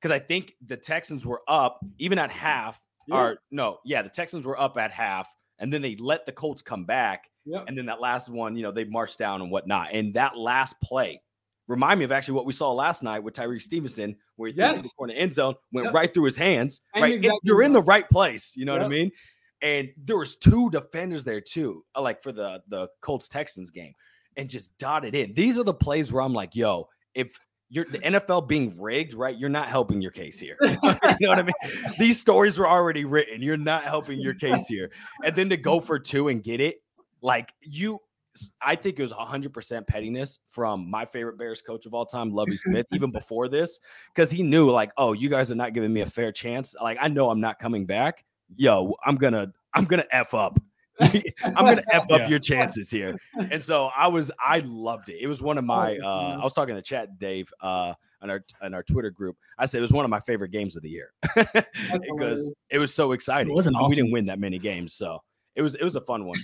[SPEAKER 2] because I think the Texans were up even at half. Yeah. Or no, yeah, the Texans were up at half and then they let the Colts come back. Yep. And then that last one, you know, they marched down and whatnot. And that last play remind me of actually what we saw last night with Tyrique Stevenson, where he yes. threw to the corner end zone, went yep. right through his hands. And right, exactly you're in the right place. You know yep. what I mean? And there was two defenders there too, uh, like for the the Colts Texans game, and just dotted in. These are the plays where I'm like, yo, if you're the NFL being rigged, right? You're not helping your case here. you know what I mean? These stories were already written. You're not helping your case here. And then to go for two and get it, like you, I think it was 100% pettiness from my favorite Bears coach of all time, Lovie Smith, even before this, because he knew, like, oh, you guys are not giving me a fair chance. Like, I know I'm not coming back. Yo, I'm gonna, I'm gonna f up I'm gonna f up yeah. your chances here. And so I was, I loved it. It was one of my. Oh, uh, I was talking to chat Dave uh, on our on our Twitter group. I said it was one of my favorite games of the year because it was so exciting. It wasn't awesome. We didn't win that many games, so it was it was a fun one.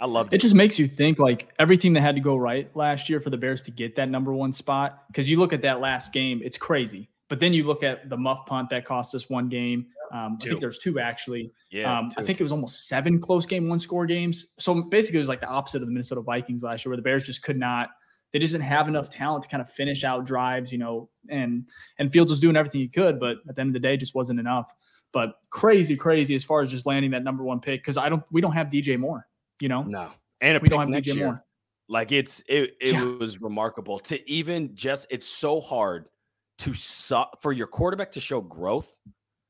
[SPEAKER 2] I loved
[SPEAKER 1] it. It just makes you think like everything that had to go right last year for the Bears to get that number one spot. Because you look at that last game, it's crazy. But then you look at the muff punt that cost us one game. Um, I think there's two actually. Yeah. Um, I think it was almost seven close game, one score games. So basically, it was like the opposite of the Minnesota Vikings last year, where the Bears just could not. They just didn't have enough talent to kind of finish out drives, you know. And and Fields was doing everything he could, but at the end of the day, just wasn't enough. But crazy, crazy as far as just landing that number one pick because I don't. We don't have DJ Moore, you know.
[SPEAKER 2] No, and we don't have DJ year. Moore. Like it's it it yeah. was remarkable to even just. It's so hard to su- for your quarterback to show growth,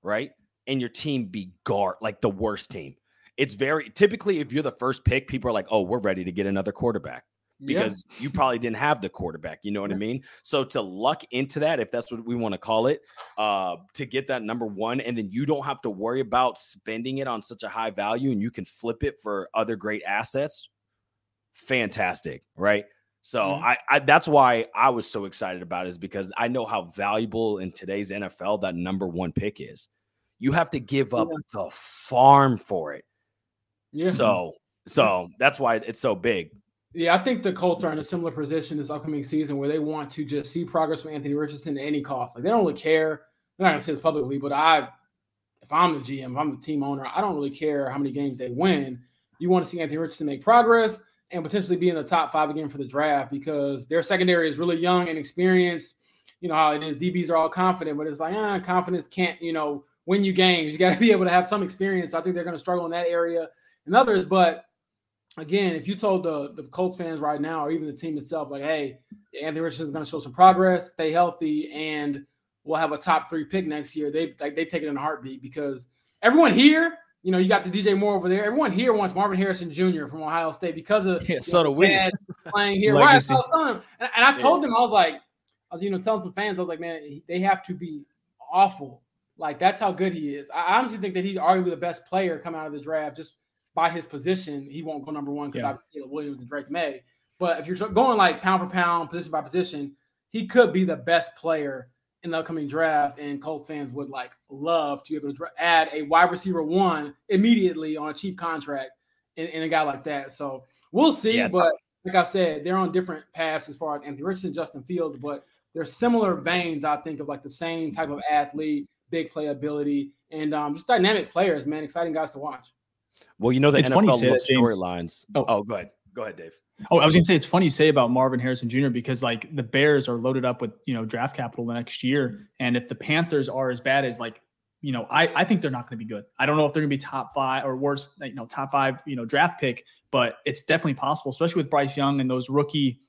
[SPEAKER 2] right? And your team be guard like the worst team. It's very typically if you're the first pick, people are like, "Oh, we're ready to get another quarterback." Because yeah. you probably didn't have the quarterback, you know what yeah. I mean? So to luck into that, if that's what we want to call it, uh, to get that number one, and then you don't have to worry about spending it on such a high value and you can flip it for other great assets, fantastic, right? So
[SPEAKER 3] Mhm.
[SPEAKER 2] I, I that's why I was so excited about it is because I know how valuable in today's NFL that number one pick is. You have to give up the farm for it.
[SPEAKER 3] Yeah.
[SPEAKER 2] So so that's why it's so big.
[SPEAKER 3] Yeah, I think the Colts are in a similar position this upcoming season where they want to just see progress from Anthony Richardson at any cost. Like they don't really care. They're not gonna say this publicly, but I, if I'm the GM, if I'm the team owner, I don't really care how many games they win. You want to see Anthony Richardson make progress and potentially be in the top five again for the draft because their secondary is really young and experienced. You know how it is. DBs are all confident, but it's like, ah, confidence can't, you know, win you games. You got to be able to have some experience. I think they're going to struggle in that area and others, but again, if you told the the Colts fans right now, or even the team itself, like, hey, Anthony Richardson is going to show some progress, stay healthy, and we'll have a top three pick next year, they like they take it in a heartbeat because everyone here, you know, you got the DJ Moore over there. Everyone here wants Marvin Harrison Jr. from Ohio State because of
[SPEAKER 2] Yeah,
[SPEAKER 3] you
[SPEAKER 2] so
[SPEAKER 3] know,
[SPEAKER 2] do we.
[SPEAKER 3] playing here. right?
[SPEAKER 1] Legacy.
[SPEAKER 3] So I was him- and, and I told them I was like, I was you know telling some fans, I was like, man, they have to be awful. Like that's how good he is. I honestly think that he's arguably the best player coming out of the draft just by his position. He won't go number one because
[SPEAKER 1] Yeah.
[SPEAKER 3] obviously Caleb Williams and Drake Maye. But if you're going like pound for pound, position by position, he could be the best player in the upcoming draft. And Colts fans would like love to be able to dra- add a wide receiver one immediately on a cheap contract and, in a guy like that. So we'll see.
[SPEAKER 2] Yeah.
[SPEAKER 3] But like I said, they're on different paths as far as Anthony Richardson, Justin Fields, but they're similar veins, I think, of like the same type of athlete, big playability, and um, just dynamic players, man. Exciting guys to watch.
[SPEAKER 2] Well, you know the
[SPEAKER 1] It's
[SPEAKER 2] NFL
[SPEAKER 1] say
[SPEAKER 2] loves storylines.
[SPEAKER 1] Oh.
[SPEAKER 2] Oh. go ahead. Go ahead, Dave.
[SPEAKER 1] Oh, I was gonna say it's funny you say about Marvin Harrison Jr. because like the Bears are loaded up with you know draft capital the next year, and if the Panthers are as bad as like you know, I I think they're not to be good. I don't know if they're to be top five or worse, you know, top five you know draft pick, but it's definitely possible, especially with Bryce Young and those rookie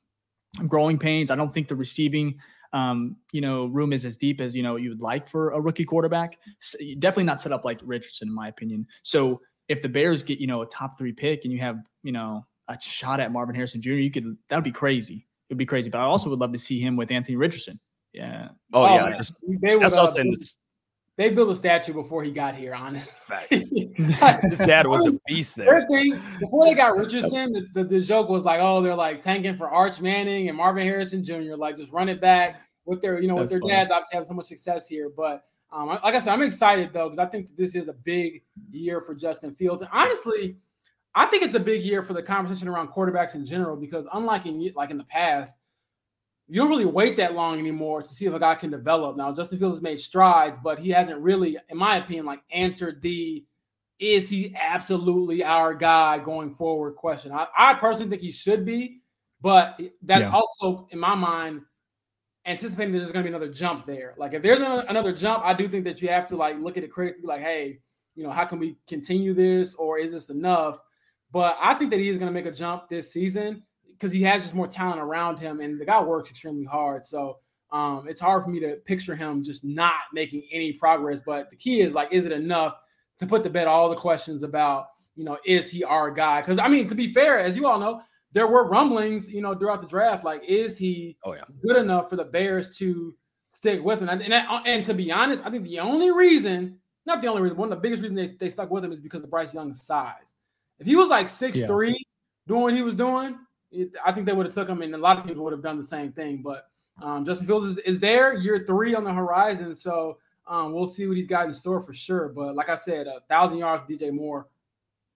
[SPEAKER 1] growing pains. I don't think the receiving um, you know room is as deep as you know you would like for a rookie quarterback. S- definitely not set up like Richardson, in my opinion. So if the Bears get you know a top three pick and you have you know a shot at Marvin Harrison Jr., you could that would be crazy. It would be crazy. But I also would love to see him with Anthony Richardson. Yeah.
[SPEAKER 2] Oh, yeah. Just,
[SPEAKER 3] they would,
[SPEAKER 2] that's what I
[SPEAKER 3] uh,
[SPEAKER 2] was saying.
[SPEAKER 3] They built a statue before he got here, honestly.
[SPEAKER 2] Facts. his dad was a beast there.
[SPEAKER 3] Everything before they got Richardson, the, the, the joke was like, oh, they're like tanking for Arch Manning and Marvin Harrison Jr. Like, just run it back with their, you know, with their
[SPEAKER 1] funny.
[SPEAKER 3] dads obviously having so much success here. But um, like I said, I'm excited though because I think that this is a big year for Justin Fields. And honestly, I think it's a big year for the conversation around quarterbacks in general because unlike in like in the past, you don't really wait that long anymore to see if a guy can develop. Now, Justin Fields has made strides, but he hasn't really, in my opinion, like answered the is he absolutely our guy going forward question. I, I personally think he should be, but that
[SPEAKER 1] Yeah.
[SPEAKER 3] also, in my mind, anticipating that there's going to be another jump there. Like if there's another, another jump, I do think that you have to like look at it critically, like, hey, you know, how can we continue this, or is this enough? But I think that he is going to make a jump this season because he has just more talent around him, and the guy works extremely hard. So um, it's hard for me to picture him just not making any progress. But the key is like, is it enough to put to bed all the questions about, you know, is he our guy? Because I mean, to be fair, as you all know, there were rumblings, you know, throughout the draft, like, is he
[SPEAKER 2] Oh, yeah.
[SPEAKER 3] good enough for the Bears to stick with him? And and, and to be honest, I think the only reason, not the only reason, one of the biggest reasons they, they stuck with him is because of Bryce Young's size. If he was like six three, doing what he was doing, it, I think they would have took him, and a lot of teams would have done the same thing. But um, Justin Fields is, is there, year three on the horizon, so um, we'll see what he's got in store for sure. But like I said, a thousand yards, DJ Moore,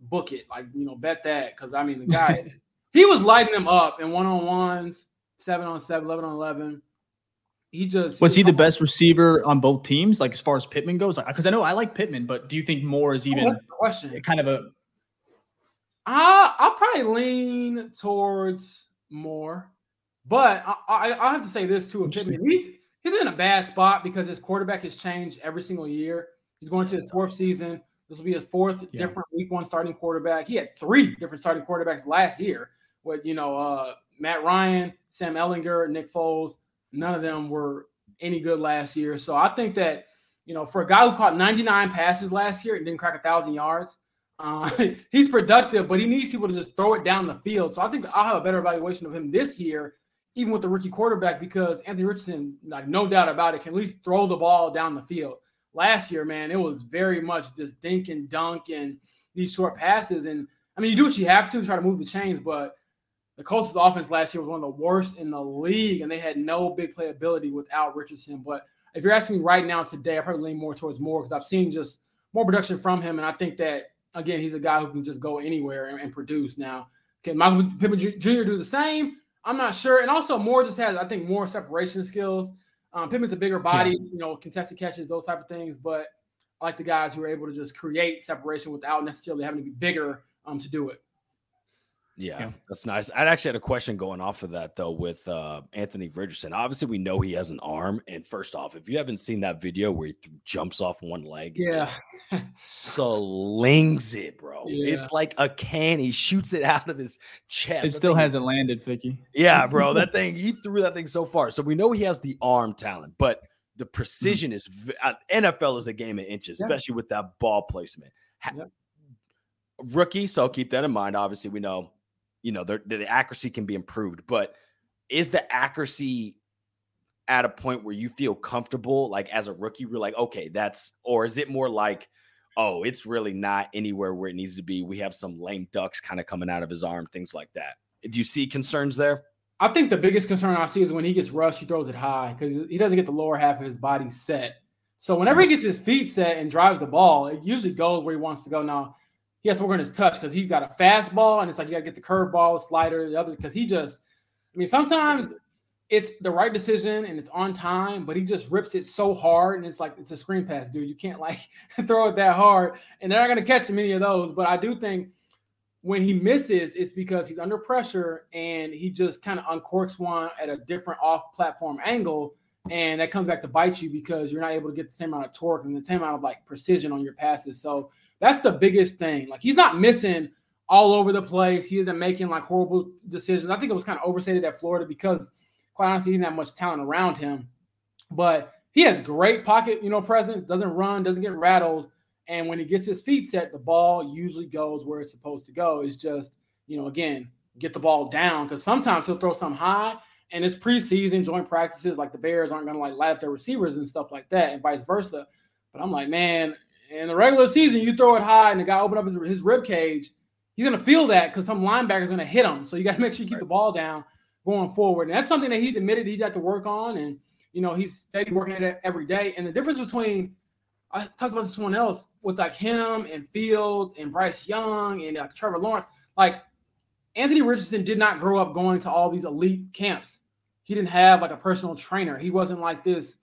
[SPEAKER 3] book it, like you know, bet that because I mean the guy, he was lighting them up in one on ones, seven on seven, 11 on eleven. He just
[SPEAKER 1] Was he the best receiver on both teams, like as far as Pittman goes? Because I know I like Pittman, but do you think Moore is
[SPEAKER 3] Oh,
[SPEAKER 1] even
[SPEAKER 3] the question.
[SPEAKER 1] kind of a
[SPEAKER 3] I I'll probably lean towards more, but I, I I have to say this too. Pittman. He's he's in a bad spot because his quarterback has changed every single year. He's going to his fourth season. This will be his fourth
[SPEAKER 1] Yeah.
[SPEAKER 3] different week one starting quarterback. He had three different starting quarterbacks last year. With you know uh, Matt Ryan, Sam Ehlinger, Nick Foles. None of them were any good last year. So I think that you know for a guy who caught 99 passes last year and didn't crack a thousand yards. Uh, he's productive, but he needs people to just throw it down the field. So I think I'll have a better evaluation of him this year, even with the rookie quarterback, because Anthony Richardson, like no doubt about it, can at least throw the ball down the field. Last year, man, it was very much just dink and dunk and these short passes. And I mean, you do what you have to try to move the chains, but the Colts' offense last year was one of the worst in the league, and they had no big playability without Richardson. But if you're asking me right now today, I probably lean more towards Moore because I've seen just more production from him, and I think that again he's a guy who can just go anywhere and, and produce. Now, can Michael Pittman Jr. do the same? I'm not sure. And also, Moore just has I think more separation skills. Um, Pittman's a bigger body, yeah. you know, contested catches, those type of things. But I like the guys who are able to just create separation without necessarily having to be bigger um, to do it.
[SPEAKER 2] Yeah, yeah, that's nice. I actually had a question going off of that though with uh, Anthony Richardson. Obviously, we know he has an arm. And first off, if you haven't seen that video where he th- jumps off one leg,
[SPEAKER 3] yeah,
[SPEAKER 2] slings it, bro. Yeah. It's like a can. He shoots it out of his chest.
[SPEAKER 1] It still hasn't landed, Ficky.
[SPEAKER 2] Yeah, bro. That thing he threw that thing so far. So we know he has the arm talent, but the mm. precision mm. is uh, NFL is a game of inches, yeah. especially with that ball placement. Ha- Rookie, so keep that in mind. Obviously, we know you know, the, the accuracy can be improved, but is the accuracy at a point where you feel comfortable, like as a rookie, we're like, okay, that's, or is it more like, oh, it's really not anywhere where it needs to be? We have some lame ducks kind of coming out of his arm, things like that. Do you see concerns there?
[SPEAKER 3] I think the biggest concern I see is when he gets rushed, he throws it high because he doesn't get the lower half of his body set. So whenever he mm-hmm. gets his feet set and drives the ball, it usually goes where he wants to go. Now, he has to work on his touch because he's got a fastball and it's like you got to get the curveball, slider, the other because he just. I mean, sometimes it's the right decision and it's on time, but he just rips it so hard and it's like it's a screen pass, dude. You can't like throw it that hard, and they're not going to catch many of those. But I do think when he misses, it's because he's under pressure and he just kind of uncorks one at a different off-platform angle, and that comes back to bite you because you're not able to get the same amount of torque and the same amount of like precision on your passes. So that's the biggest thing. Like he's not missing all over the place. He isn't making like horrible decisions. I think it was kind of overstated at Florida because quite honestly, he didn't have much talent around him. But he has great pocket, you know, presence, doesn't run, doesn't get rattled. And when he gets his feet set, the ball usually goes where it's supposed to go. It's just, you know, again, get the ball down because sometimes he'll throw some high and it's preseason joint practices. Like the Bears aren't going to like light up their receivers and stuff like that, and vice versa. But I'm like, man, in the regular season, you throw it high and the guy open up his, his rib cage, he's gonna feel that because some linebacker's gonna hit him. So you got to make sure you keep right. the ball down going forward. And that's something that he's admitted he's got to work on. And you know, he's steady working at it every day. And the difference between I talked about this someone else with like him and Fields and Bryce Young and like Trevor Lawrence, like Anthony Richardson did not grow up going to all these elite camps. He didn't have like a personal trainer. He wasn't like this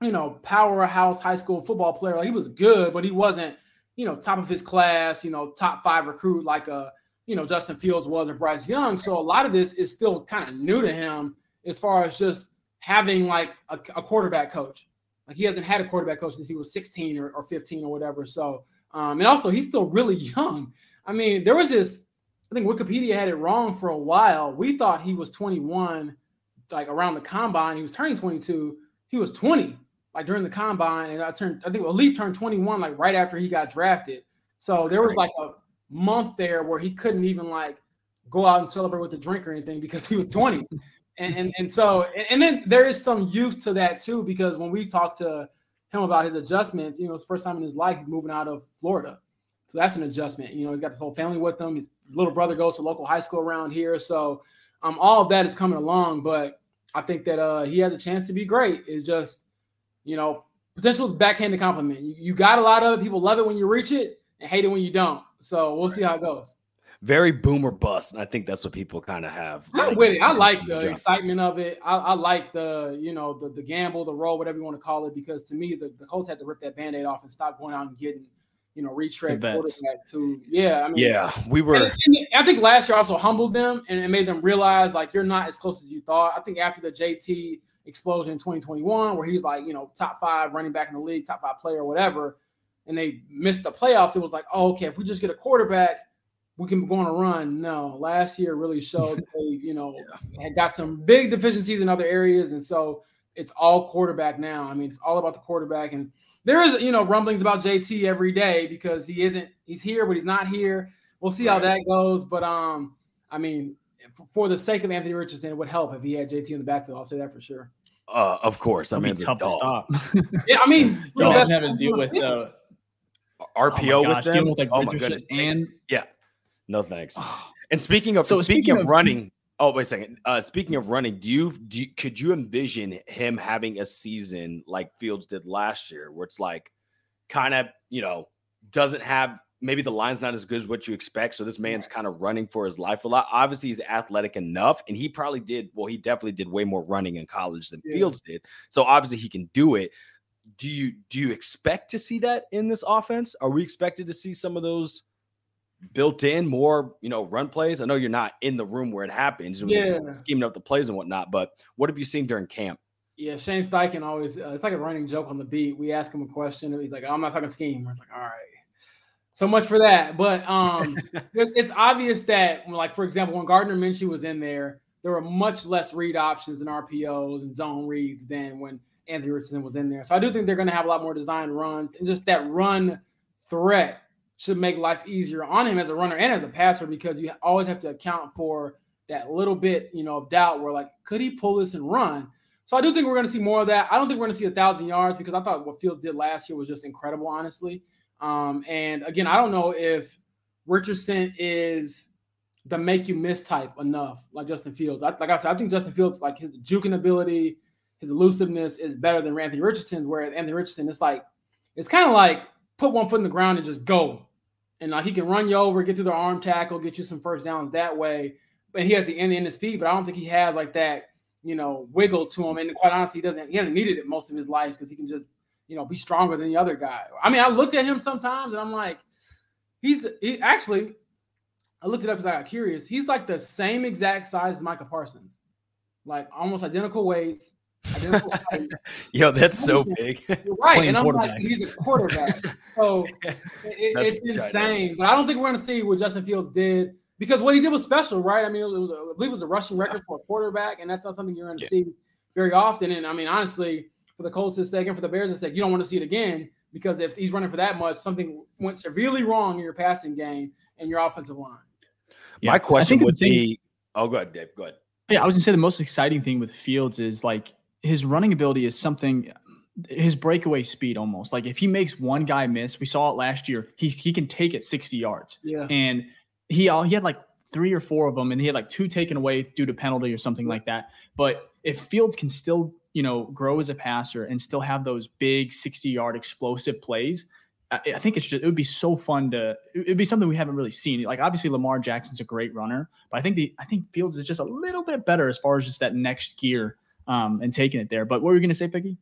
[SPEAKER 3] you know, powerhouse high school football player. Like he was good, but he wasn't, you know, top of his class, you know, top five recruit like a, uh, you know, Justin Fields was or Bryce Young. So a lot of this is still kind of new to him as far as just having like a, a, quarterback coach. Like he hasn't had a quarterback coach since he was 16 or, or 15 or whatever. So, um, and also he's still really young. I mean, there was this, I think Wikipedia had it wrong for a while. We thought he was 21, like around the combine. He was turning 22. He was 20 like during the combine, and I turned, I think Elite turned 21 like right after he got drafted. So there was like a month there where he couldn't even like go out and celebrate with a drink or anything because he was 20. and, and and so and, and then there is some youth to that too, because when we talked to him about his adjustments, you know, it's first time in his life he's moving out of Florida. So that's an adjustment. You know, he's got his whole family with him. His little brother goes to local high school around here. So um, all of that is coming along. But I think that uh, he has a chance to be great. It's just you know, potential is backhanded compliment. You, you got a lot of it. People love it when you reach it and hate it when you don't. So we'll see how it goes.
[SPEAKER 2] Very boomer bust, and I think that's what people kind of have.
[SPEAKER 3] I'm like, with it. I like the jump. excitement of it. I, I, like the you know the the gamble, the roll, whatever you want to call it, because to me the, the Colts had to rip that band-aid off and stop going out and getting you know retread quarterback to yeah. I mean,
[SPEAKER 2] yeah, we were.
[SPEAKER 3] And, and I think last year also humbled them and it made them realize like you're not as close as you thought. I think after the JT explosion in 2021 where he's like, you know, top five running back in the league, top five player, whatever, and they missed the playoffs, it was like, oh, okay, if we just get a quarterback, we can go on a run. No, last year really showed they, you know, yeah. had got some big deficiencies in other areas. And so it's all quarterback now. I mean, it's all about the quarterback. And there is, you know, rumblings about JT every day because he isn't, he's here, but he's not here. We'll see right. how that goes. But um, I mean, for the sake of Anthony Richardson, it would help if he had JT in the backfield. I'll say that for sure.
[SPEAKER 2] Uh, of course. I mean, tough to stop.
[SPEAKER 3] yeah, I mean,
[SPEAKER 1] you know, having to deal with uh,
[SPEAKER 2] RPO oh
[SPEAKER 1] gosh,
[SPEAKER 2] with them.
[SPEAKER 1] with like
[SPEAKER 2] oh
[SPEAKER 1] my goodness, and
[SPEAKER 2] yeah, no thanks. And speaking of so speaking, speaking of, of running, oh wait a second. Uh, speaking of running, do you do you, could you envision him having a season like Fields did last year, where it's like kind of you know doesn't have maybe the line's not as good as what you expect. So this man's kind of running for his life a lot. Obviously, he's athletic enough, and he probably did. Well, he definitely did way more running in college than yeah. Fields did. So obviously, he can do it. Do you do you expect to see that in this offense? Are we expected to see some of those built in more, you know, run plays? I know you're not in the room where it happens, yeah, scheming up the plays and whatnot. But what have you seen during camp?
[SPEAKER 3] Yeah, Shane Steichen always, uh, it's like a running joke on the beat. We ask him a question, and he's like, I'm not talking scheme. We're like, all right. So much for that. But um, it's obvious that, like, for example, when Gardner Minshew was in there, there were much less read options and RPOs and zone reads than when Anthony Richardson was in there. So I do think they're going to have a lot more design runs and just that run threat should make life easier on him as a runner and as a passer because you always have to account for that little bit, you know, of doubt where like, could he pull this and run? So I do think we're going to see more of that. I don't think we're going to see a thousand yards because I thought what Fields did last year was just incredible, honestly. Um, and again, I don't know if Richardson is the make you miss type enough, like Justin Fields. I, like I said, I think Justin Fields, like his juking ability, his elusiveness is better than Anthony Richardson. Whereas Anthony Richardson, it's like it's kind of like put one foot in the ground and just go, and like he can run you over, get through the arm tackle, get you some first downs that way. But he has the end in speed, but I don't think he has like that you know, wiggle to him. And quite honestly, he doesn't he hasn't needed it most of his life because he can just, you know, be stronger than the other guy. I mean, I looked at him sometimes and I'm like, he's he actually I looked it up because I got curious. He's like the same exact size as Micah Parsons, like almost identical weights. Identical
[SPEAKER 2] Yo, that's so big.
[SPEAKER 3] right, and I'm like, he's a quarterback, so it, it's insane. But I don't think we're going to see what Justin Fields did because what he did was special, right? I mean, it was, I believe it was a rushing record for a quarterback, and that's not something you're going to yeah. see very often. And I mean, honestly, for the Colts' sake and for the Bears' sake, you don't want to see it again because if he's running for that much, something went severely wrong in your passing game and your offensive line.
[SPEAKER 2] Yeah. My question would be, oh, go ahead, Dave. Go ahead.
[SPEAKER 1] Yeah, I was gonna say the most exciting thing with Fields is like his running ability is something his breakaway speed almost like if he makes one guy miss, we saw it last year. He's he can take it 60 yards.
[SPEAKER 3] Yeah.
[SPEAKER 1] And he all he had like three or four of them, and he had like two taken away due to penalty or something like that. But if Fields can still, you know, grow as a passer and still have those big 60 yard explosive plays, I, I think it's just it would be so fun to it'd be something we haven't really seen. Like obviously Lamar Jackson's a great runner, but I think the I think Fields is just a little bit better as far as just that next gear um, and taking it there. But what were you going to say, Ficky?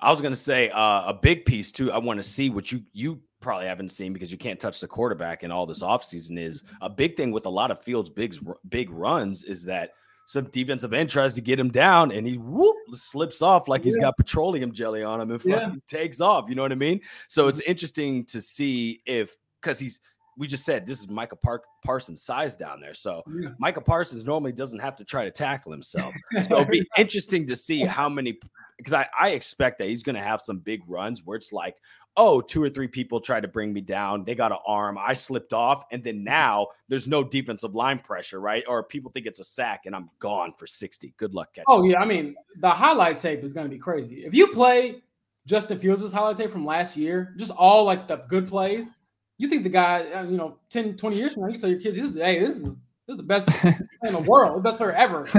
[SPEAKER 2] I was going to say uh, a big piece too. I want to see what you you probably haven't seen because you can't touch the quarterback in all this offseason is a big thing with a lot of Fields' big big runs is that some defensive end tries to get him down and he whoop slips off like yeah. he's got petroleum jelly on him and yeah. takes off. You know what I mean? So it's mm-hmm. interesting to see if because he's we just said this is Micah Park Parsons size down there. So yeah. Micah Parsons normally doesn't have to try to tackle himself. So it'll be interesting to see how many because I, I expect that he's going to have some big runs where it's like, oh, two or three people tried to bring me down. They got an arm. I slipped off. And then now there's no defensive line pressure, right? Or people think it's a sack and I'm gone for 60. Good luck
[SPEAKER 3] catching. Oh, yeah. I mean, the highlight tape is going to be crazy. If you play Justin Fields' highlight tape from last year, just all like the good plays, you think the guy, uh, you know, 10, 20 years from now, you tell your kids, this is, hey, this is this is the best in the world, the best player ever.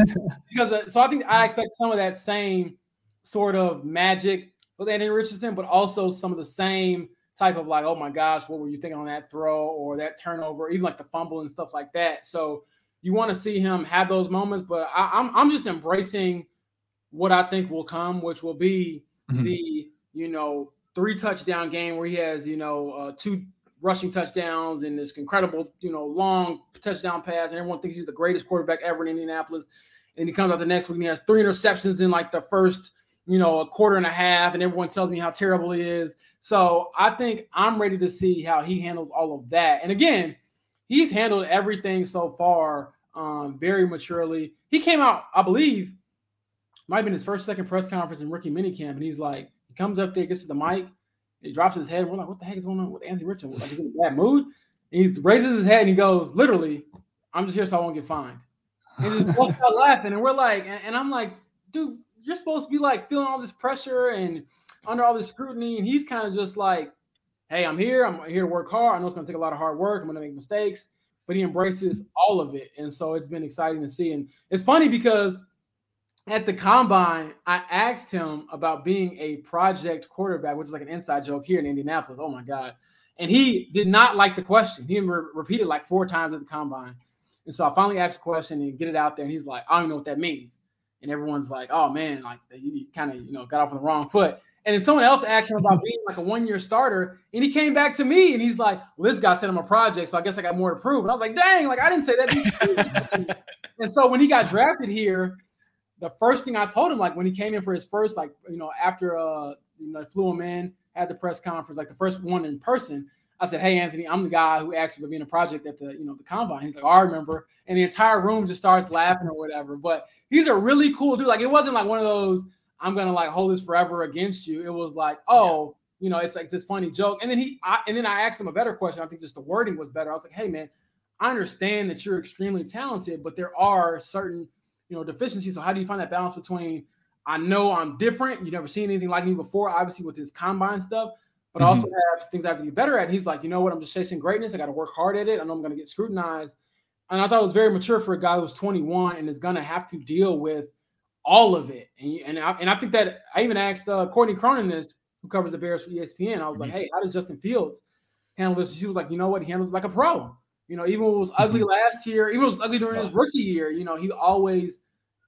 [SPEAKER 3] Because uh, so I think I expect some of that same sort of magic with Anthony Richardson, but also some of the same type of like, oh my gosh, what were you thinking on that throw or that turnover, even like the fumble and stuff like that. So you want to see him have those moments, but I, am I'm, I'm just embracing what I think will come, which will be mm-hmm. the you know three touchdown game where he has you know uh, two rushing touchdowns and this incredible you know long touchdown pass, and everyone thinks he's the greatest quarterback ever in Indianapolis. And he comes out the next week and he has three interceptions in like the first you know, a quarter and a half, and everyone tells me how terrible he is. So I think I'm ready to see how he handles all of that. And again, he's handled everything so far um, very maturely. He came out, I believe, might have been his first, second press conference in rookie minicamp, and he's like, he comes up there, gets to the mic, he drops his head. And we're like, what the heck is going on with Anthony Richardson? Like, he's in a bad mood. And he raises his head and he goes, literally, I'm just here so I won't get fined. And he just out laughing, and we're like, and, and I'm like, dude, you're supposed to be like feeling all this pressure and under all this scrutiny. And he's kind of just like, hey, I'm here. I'm here to work hard. I know it's going to take a lot of hard work. I'm going to make mistakes. but he embraces all of it. And so it's been exciting to see. And it's funny because at the combine, I asked him about being a project quarterback, which is like an inside joke here in Indianapolis. Oh my God. And he did not like the question. He re- repeated like four times at the combine. And so I finally asked the question and get it out there. And he's like, I don't know what that means. And everyone's like, oh man, like you kind of, you know, got off on the wrong foot. And then someone else asked him about being like a one year starter. And he came back to me and he's like, well, this guy said I'm a project. So I guess I got more to prove. And I was like, dang, like I didn't say that. and so when he got drafted here, the first thing I told him, like when he came in for his first, like, you know, after, uh, you know, flew him in, had the press conference, like the first one in person, I said, "Hey, Anthony, I'm the guy who asked you to be in a project at the you know the combine." He's like, oh, "I remember," and the entire room just starts laughing or whatever. But he's a really cool dude. Like it wasn't like one of those I'm gonna like hold this forever against you. It was like, oh, yeah. you know, it's like this funny joke. And then he, I, and then I asked him a better question. I think just the wording was better. I was like, "Hey, man, I understand that you're extremely talented, but there are certain you know deficiencies. So how do you find that balance between I know I'm different. You never seen anything like me before, obviously with his combine stuff, but mm-hmm. also have things I have to get better at. And he's like, you know what? I'm just chasing greatness. I got to work hard at it. I know I'm going to get scrutinized. And I thought it was very mature for a guy who's 21 and is going to have to deal with all of it. And and I, and I think that I even asked uh, Courtney Cronin this, who covers the Bears for ESPN. I was like, mm-hmm. hey, how does Justin Fields handle this? She was like, you know what? He handles like a pro. You know, even when it was ugly mm-hmm. last year, even when it was ugly during his rookie year, you know, he always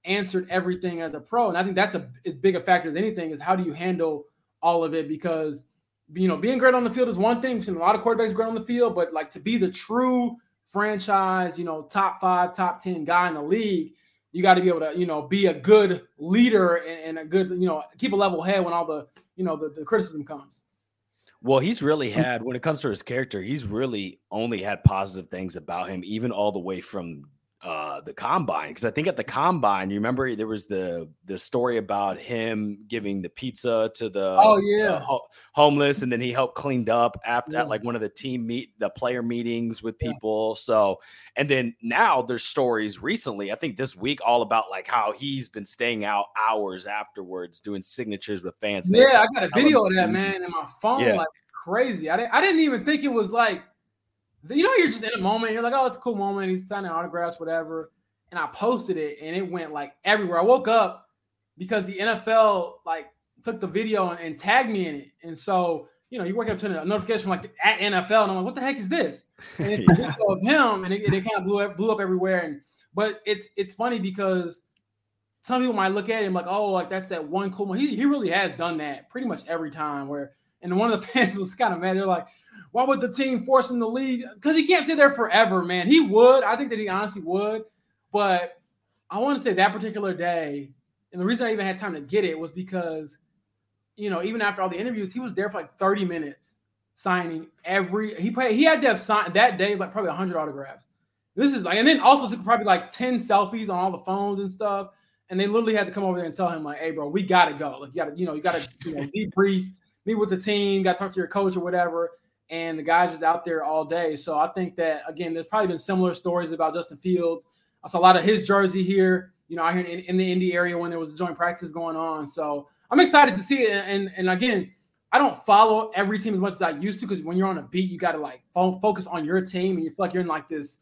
[SPEAKER 3] answered everything as a pro. And I think that's a as big a factor as anything is how do you handle all of it because – you know, being great on the field is one thing. a lot of quarterbacks great on the field, but like to be the true franchise, you know, top five, top 10 guy in the league, you got to be able to, you know, be a good leader and, and, a good, you know, keep a level head when all the, you know, the, the criticism comes.
[SPEAKER 2] Well, he's really had, when it comes to his character, he's really only had positive things about him, even all the way from uh the combine because I think at the combine, you remember there was the the story about him giving the pizza to the
[SPEAKER 3] oh yeah
[SPEAKER 2] ho- homeless, and then he helped cleaned up after yeah. at like one of the team meet the player meetings with people. Yeah. So and then now there's stories recently, I think this week, all about like how he's been staying out hours afterwards doing signatures with fans.
[SPEAKER 3] Yeah, I got a video of that man in my phone, yeah. like crazy. I didn't I didn't even think it was like you know, you're just in a moment. You're like, oh, it's a cool moment. He's signing autographs, whatever. And I posted it, and it went like everywhere. I woke up because the NFL like took the video and, and tagged me in it. And so, you know, you wake up to a notification like at NFL, and I'm like, what the heck is this? And it's yeah. a video of him, and it, it kind of blew up, blew up everywhere. And but it's it's funny because some people might look at him like, oh, like that's that one cool one. He, he really has done that pretty much every time. Where and one of the fans was kind of mad. They're like, why would the team force him to leave? Because he can't sit there forever, man. He would. I think that he honestly would. But I want to say that particular day, and the reason I even had time to get it was because, you know, even after all the interviews, he was there for like 30 minutes signing every he played, he had to have signed that day like probably 100 autographs. This is like, and then also took probably like 10 selfies on all the phones and stuff. And they literally had to come over there and tell him, like, hey, bro, we gotta go. Like, you gotta, you know, you gotta you know, debrief, meet with the team, gotta talk to your coach or whatever and the guy's just out there all day. So I think that again, there's probably been similar stories about Justin Fields. I saw a lot of his jersey here, you know, out here in, in the Indy area when there was a joint practice going on. So I'm excited to see it. And and again, I don't follow every team as much as I used to because when you're on a beat, you got to like focus on your team, and you feel like you're in like this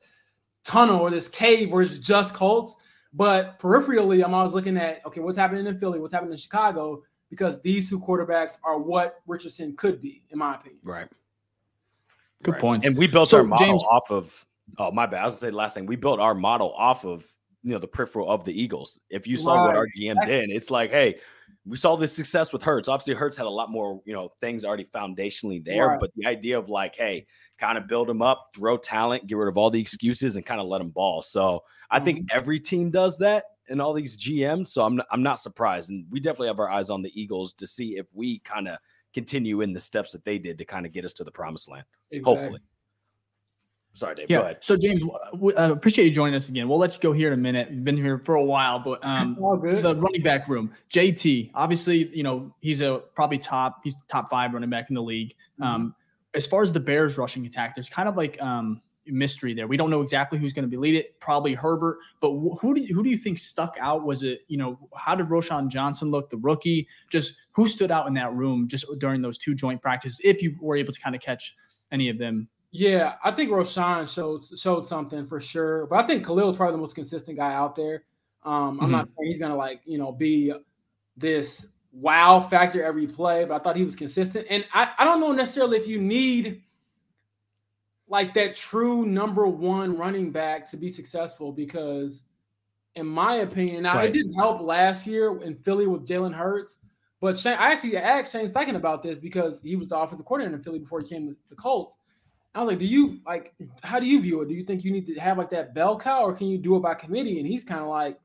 [SPEAKER 3] tunnel or this cave where it's just Colts. But peripherally, I'm always looking at okay, what's happening in Philly, what's happening in Chicago, because these two quarterbacks are what Richardson could be, in my opinion.
[SPEAKER 2] Right.
[SPEAKER 1] Good right. points.
[SPEAKER 2] And we built so, our model James, off of. Oh my bad. I was gonna say the last thing. We built our model off of you know the peripheral of the Eagles. If you saw right. what our GM did, it's like, hey, we saw this success with Hurts. Obviously, Hurts had a lot more you know things already foundationally there, right. but the idea of like, hey, kind of build them up, throw talent, get rid of all the excuses, and kind of let them ball. So I mm-hmm. think every team does that and all these GMs. So I'm I'm not surprised, and we definitely have our eyes on the Eagles to see if we kind of continue in the steps that they did to kind of get us to the promised land. Exactly. Hopefully. Sorry, Dave.
[SPEAKER 1] Yeah. So, James, we, uh, appreciate you joining us again. We'll let you go here in a minute. You've been here for a while, but um, the running back room, JT, obviously, you know, he's a probably top, he's top five running back in the league. Mm-hmm. Um, as far as the Bears rushing attack, there's kind of like um, mystery there. We don't know exactly who's going to be lead it. Probably Herbert, but who do you, who do you think stuck out? Was it you know how did Roschon Johnson look, the rookie? Just who stood out in that room just during those two joint practices? If you were able to kind of catch any of them
[SPEAKER 3] Yeah, I think Roschon showed showed something for sure, but I think Khalil is probably the most consistent guy out there. Um, I'm mm-hmm. not saying he's gonna like you know be this wow factor every play, but I thought he was consistent. And I, I don't know necessarily if you need like that true number one running back to be successful because, in my opinion, now right. it didn't help last year in Philly with Jalen Hurts. But Shane, I actually asked Shane Steichen about this because he was the offensive coordinator in Philly before he came to the Colts. I was like, do you like how do you view it? Do you think you need to have like that bell cow or can you do it by committee? And he's kind of like,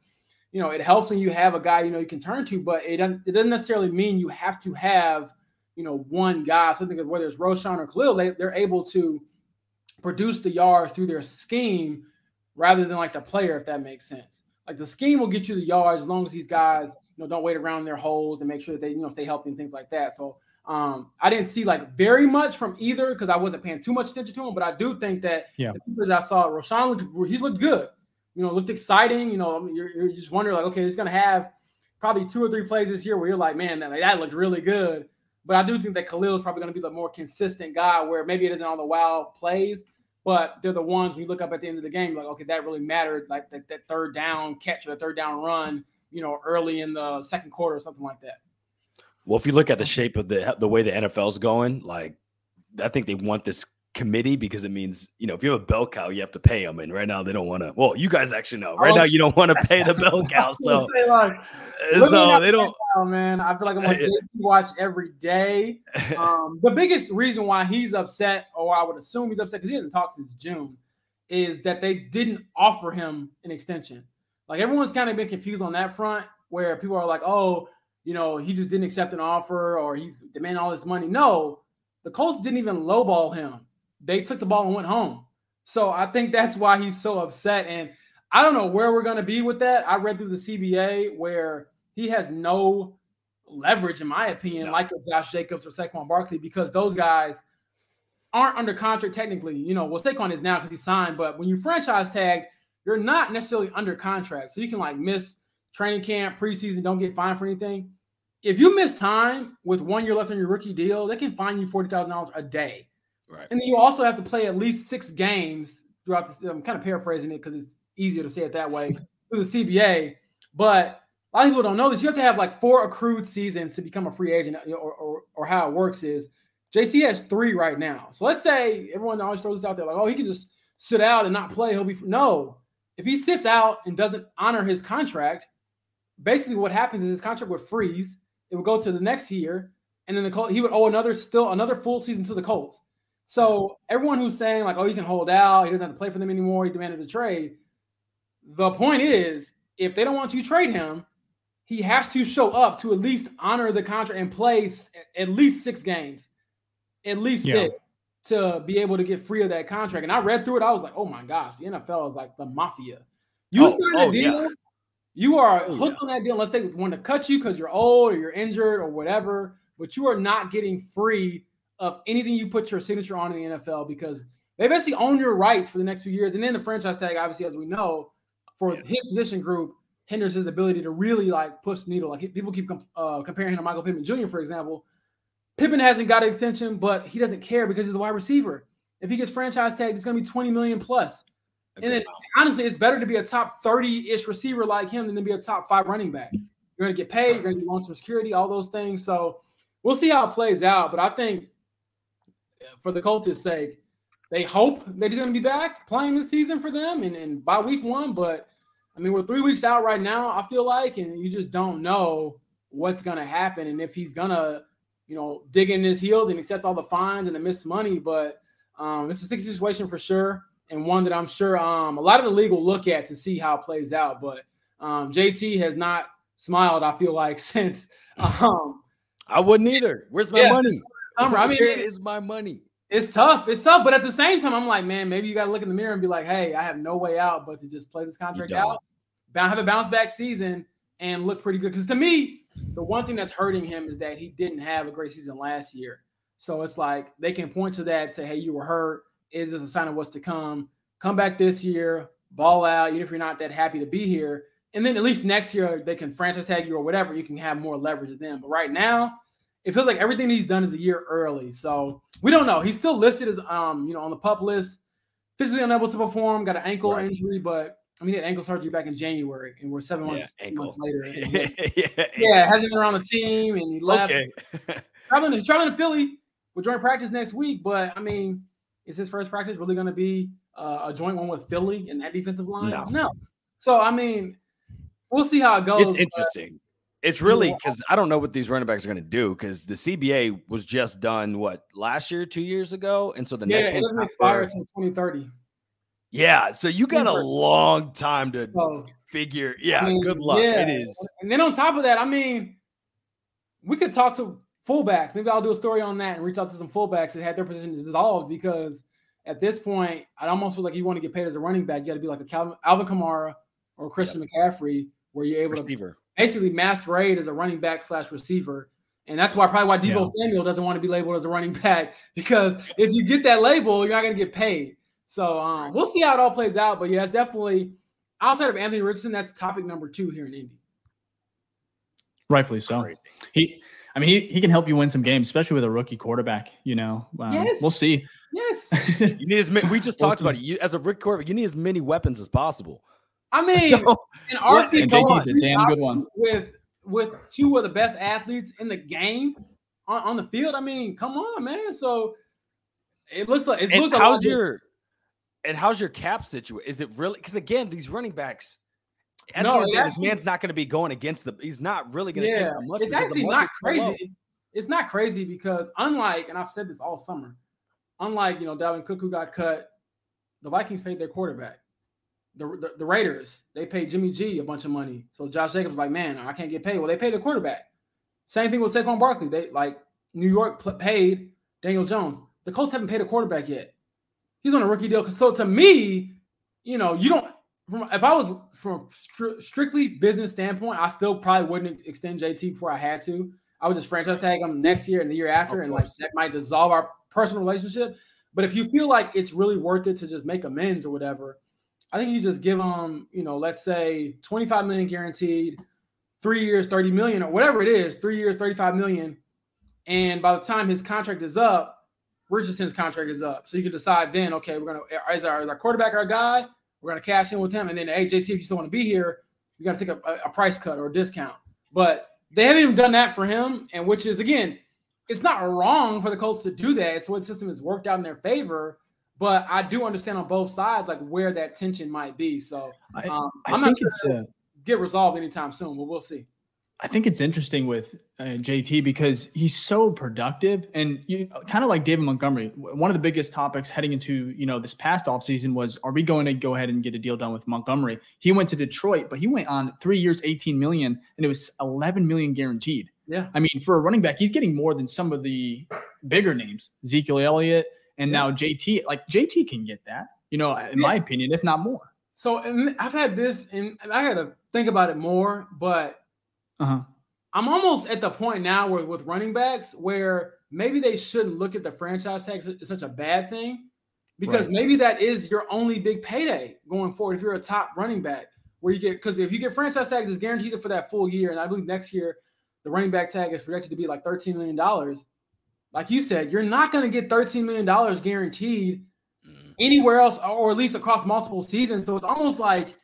[SPEAKER 3] you know, it helps when you have a guy you know you can turn to, but it doesn't it doesn't necessarily mean you have to have you know one guy. So I think whether it's Roschon or Khalil, they, they're able to produce the yards through their scheme rather than like the player, if that makes sense. Like the scheme will get you the yards as long as these guys you know don't wait around their holes and make sure that they you know stay healthy and things like that. So um, I didn't see like very much from either because I wasn't paying too much attention to him, but I do think that
[SPEAKER 1] yeah,
[SPEAKER 3] as I saw Roschon looked, he looked good you know, looked exciting. You know, you're, you're just wondering like, okay, he's going to have probably two or three plays this year where you're like, man, that, like, that looked really good. But I do think that Khalil is probably going to be the more consistent guy where maybe it isn't all the wild plays, but they're the ones when you look up at the end of the game, like, okay, that really mattered, like that, that third down catch or the third down run, you know, early in the second quarter or something like that.
[SPEAKER 2] Well, if you look at the shape of the the way the NFL's going, like I think they want this committee because it means you know if you have a bell cow you have to pay them and right now they don't want to well you guys actually know right now you don't want to pay the bell cow so like,
[SPEAKER 3] so they don't cow, man. I feel like i'm on JT watch every day. Um, the biggest reason why he's upset or i would assume he's upset because he hasn't talked since june is that they didn't offer him an extension. Like everyone's kind of been confused on that front where people are like oh you know he just didn't accept an offer or he's demanding all this money. No the colts didn't even lowball him they took the ball and went home. So I think that's why he's so upset. And I don't know where we're going to be with that. I read through the CBA where he has no leverage, in my opinion, no. like Josh Jacobs or Saquon Barkley, because those guys aren't under contract technically. You know, well, Saquon is now because he signed, but when you franchise tag, you're not necessarily under contract. So you can like miss training camp, preseason, don't get fined for anything. If you miss time with one year left on your rookie deal, they can fine you $40,000 a day.
[SPEAKER 2] Right.
[SPEAKER 3] And then you also have to play at least six games throughout this. I'm kind of paraphrasing it because it's easier to say it that way through the CBA. But a lot of people don't know this. You have to have like four accrued seasons to become a free agent, uh, or, or, or how it works is JT has three right now. So let's say everyone always throws this out there like, oh, he can just sit out and not play. He'll be free. no. If he sits out and doesn't honor his contract, basically what happens is his contract would freeze. It would go to the next year, and then the Col- he would owe another still another full season to the Colts. So everyone who's saying like, oh, he can hold out, he doesn't have to play for them anymore, he demanded a trade. The point is, if they don't want to trade him, he has to show up to at least honor the contract and play at least six games, at least yeah. six, to be able to get free of that contract. And I read through it, I was like, oh my gosh, the NFL is like the mafia. You oh, sign oh, a deal, yeah. you are oh, hooked yeah. on that deal unless they want to cut you because you're old or you're injured or whatever, but you are not getting free of anything you put your signature on in the NFL because they basically own your rights for the next few years. And then the franchise tag, obviously, as we know, for yeah. his position group, hinders his ability to really like push the needle. Like people keep uh, comparing him to Michael Pittman Jr., for example. Pittman hasn't got an extension, but he doesn't care because he's the wide receiver. If he gets franchise tagged, it's going to be 20 million plus. And then honestly, it's better to be a top 30-ish receiver like him than to be a top five running back. You're going to get paid, you're going to get long-term security, all those things. So we'll see how it plays out. But I think for the Colts' sake, they hope that he's going to be back playing this season for them and, and by week one. But I mean, we're three weeks out right now, I feel like, and you just don't know what's going to happen and if he's going to, you know, dig in his heels and accept all the fines and the missed money. But um, it's a sticky situation for sure, and one that I'm sure um, a lot of the league will look at to see how it plays out. But um, JT has not smiled, I feel like, since. Um,
[SPEAKER 2] I wouldn't either. Where's my money?
[SPEAKER 3] I mean,
[SPEAKER 2] where is my money?
[SPEAKER 3] It's tough. It's tough, but at the same time, I'm like, man, maybe you got to look in the mirror and be like, hey, I have no way out but to just play this contract out, have a bounce back season, and look pretty good. Because to me, the one thing that's hurting him is that he didn't have a great season last year. So it's like they can point to that, say, hey, you were hurt. Is this a sign of what's to come? Come back this year, ball out, even if you're not that happy to be here. And then at least next year they can franchise tag you or whatever. You can have more leverage than them. But right now, it feels like everything he's done is a year early. So we don't know. He's still listed as um, you know, on the pup list, physically unable to perform, got an ankle right. injury, but I mean, he had ankle surgery back in January, and we're seven months, yeah, months later. yeah, yeah, hasn't been around the team, and he left. Okay. traveling, he's traveling to Philly. We're joint practice next week, but I mean, is his first practice really going to be uh, a joint one with Philly and that defensive line? No. no. So I mean, we'll see how it goes.
[SPEAKER 2] It's interesting. It's really because I don't know what these running backs are going to do because the CBA was just done what last year, two years ago, and so the yeah, next
[SPEAKER 3] one doesn't expire until 2030.
[SPEAKER 2] Yeah, so you got a long time to so, figure. Yeah, I mean, good luck. Yeah. It is.
[SPEAKER 3] And then on top of that, I mean, we could talk to fullbacks. Maybe I'll do a story on that and reach out to some fullbacks that had their positions dissolved because at this point, I almost feel like you want to get paid as a running back, you got to be like a Calvin, Alvin Kamara or Christian yep. McCaffrey, where you're able Receiver. to basically masquerade as a running back slash receiver. And that's why probably why Deebo yeah. Samuel doesn't want to be labeled as a running back because if you get that label, you're not going to get paid. So um, we'll see how it all plays out. But yeah, it's definitely outside of Anthony Richardson, that's topic number two here in Indy.
[SPEAKER 1] Rightfully so. Crazy. He, I mean, he, he can help you win some games, especially with a rookie quarterback. You know, um, yes. we'll see.
[SPEAKER 3] Yes,
[SPEAKER 2] you need as many. We just talked about it. You as a rookie quarterback, you need as many weapons as possible.
[SPEAKER 3] I mean, so, and RP and JT's a damn good one with with two of the best athletes in the game on, on the field. I mean, come on, man. So it looks like it's
[SPEAKER 2] and how's your and how's your cap situation? Is it really because again, these running backs. At no, the this man's not going to be going against the. He's not really going to yeah, take much.
[SPEAKER 3] It's actually not crazy. It's not crazy because unlike, and I've said this all summer, unlike you know Dalvin Cook who got cut, the Vikings paid their quarterback the, the, the Raiders, they paid Jimmy G a bunch of money. So Josh Jacobs like, man, I can't get paid. Well, they paid the quarterback. Same thing with Saquon Barkley. They like New York paid Daniel Jones. The Colts haven't paid a quarterback yet. He's on a rookie deal. So to me, you know, you don't. From if I was from stri- strictly business standpoint, I still probably wouldn't extend JT before I had to. I would just franchise tag him next year and the year after, and like that might dissolve our personal relationship. But if you feel like it's really worth it to just make amends or whatever, I think you just give him, you know, let's say 25 million guaranteed, three years, 30 million, or whatever it is, three years, 35 million. And by the time his contract is up, Richardson's contract is up. So you can decide then, okay, we're gonna eh, is our, is our quarterback our guy? We're gonna cash in with him, and then hey, JT, if you still want to be here, you got to take a, a price cut or a discount. But they haven't even done that for him, and which is again, it's not wrong for the Colts to do that. It's what the system has worked out in their favor. But I do understand on both sides like where that tension might be. So um, I, am not sure it's uh, get resolved anytime soon, but we'll see.
[SPEAKER 1] I think it's interesting with uh, JT because he's so productive and you, kind of like David Montgomery. One of the biggest topics heading into you know this past offseason was are we going to go ahead and get a deal done with Montgomery? He went to Detroit, but he went on three years, 18 million, and it was 11 million guaranteed.
[SPEAKER 3] Yeah.
[SPEAKER 1] I mean, for a running back, he's getting more than some of the bigger names, Ezekiel Elliott, and now JT, like JT can get that, you know, in yeah. my opinion, if not more.
[SPEAKER 3] So and I've had this, and I had to think about it more, but uh-huh. I'm almost at the point now where with running backs where maybe they shouldn't look at the franchise tag as such a bad thing because right. maybe that is your only big payday going forward if you're a top running back where you get because if you get franchise tag is guaranteed for that full year and I believe next year the running back tag is projected to be like 13 million dollars like you said, you're not going to get $13 million guaranteed mm. anywhere else, or at least across multiple seasons. So it's almost like,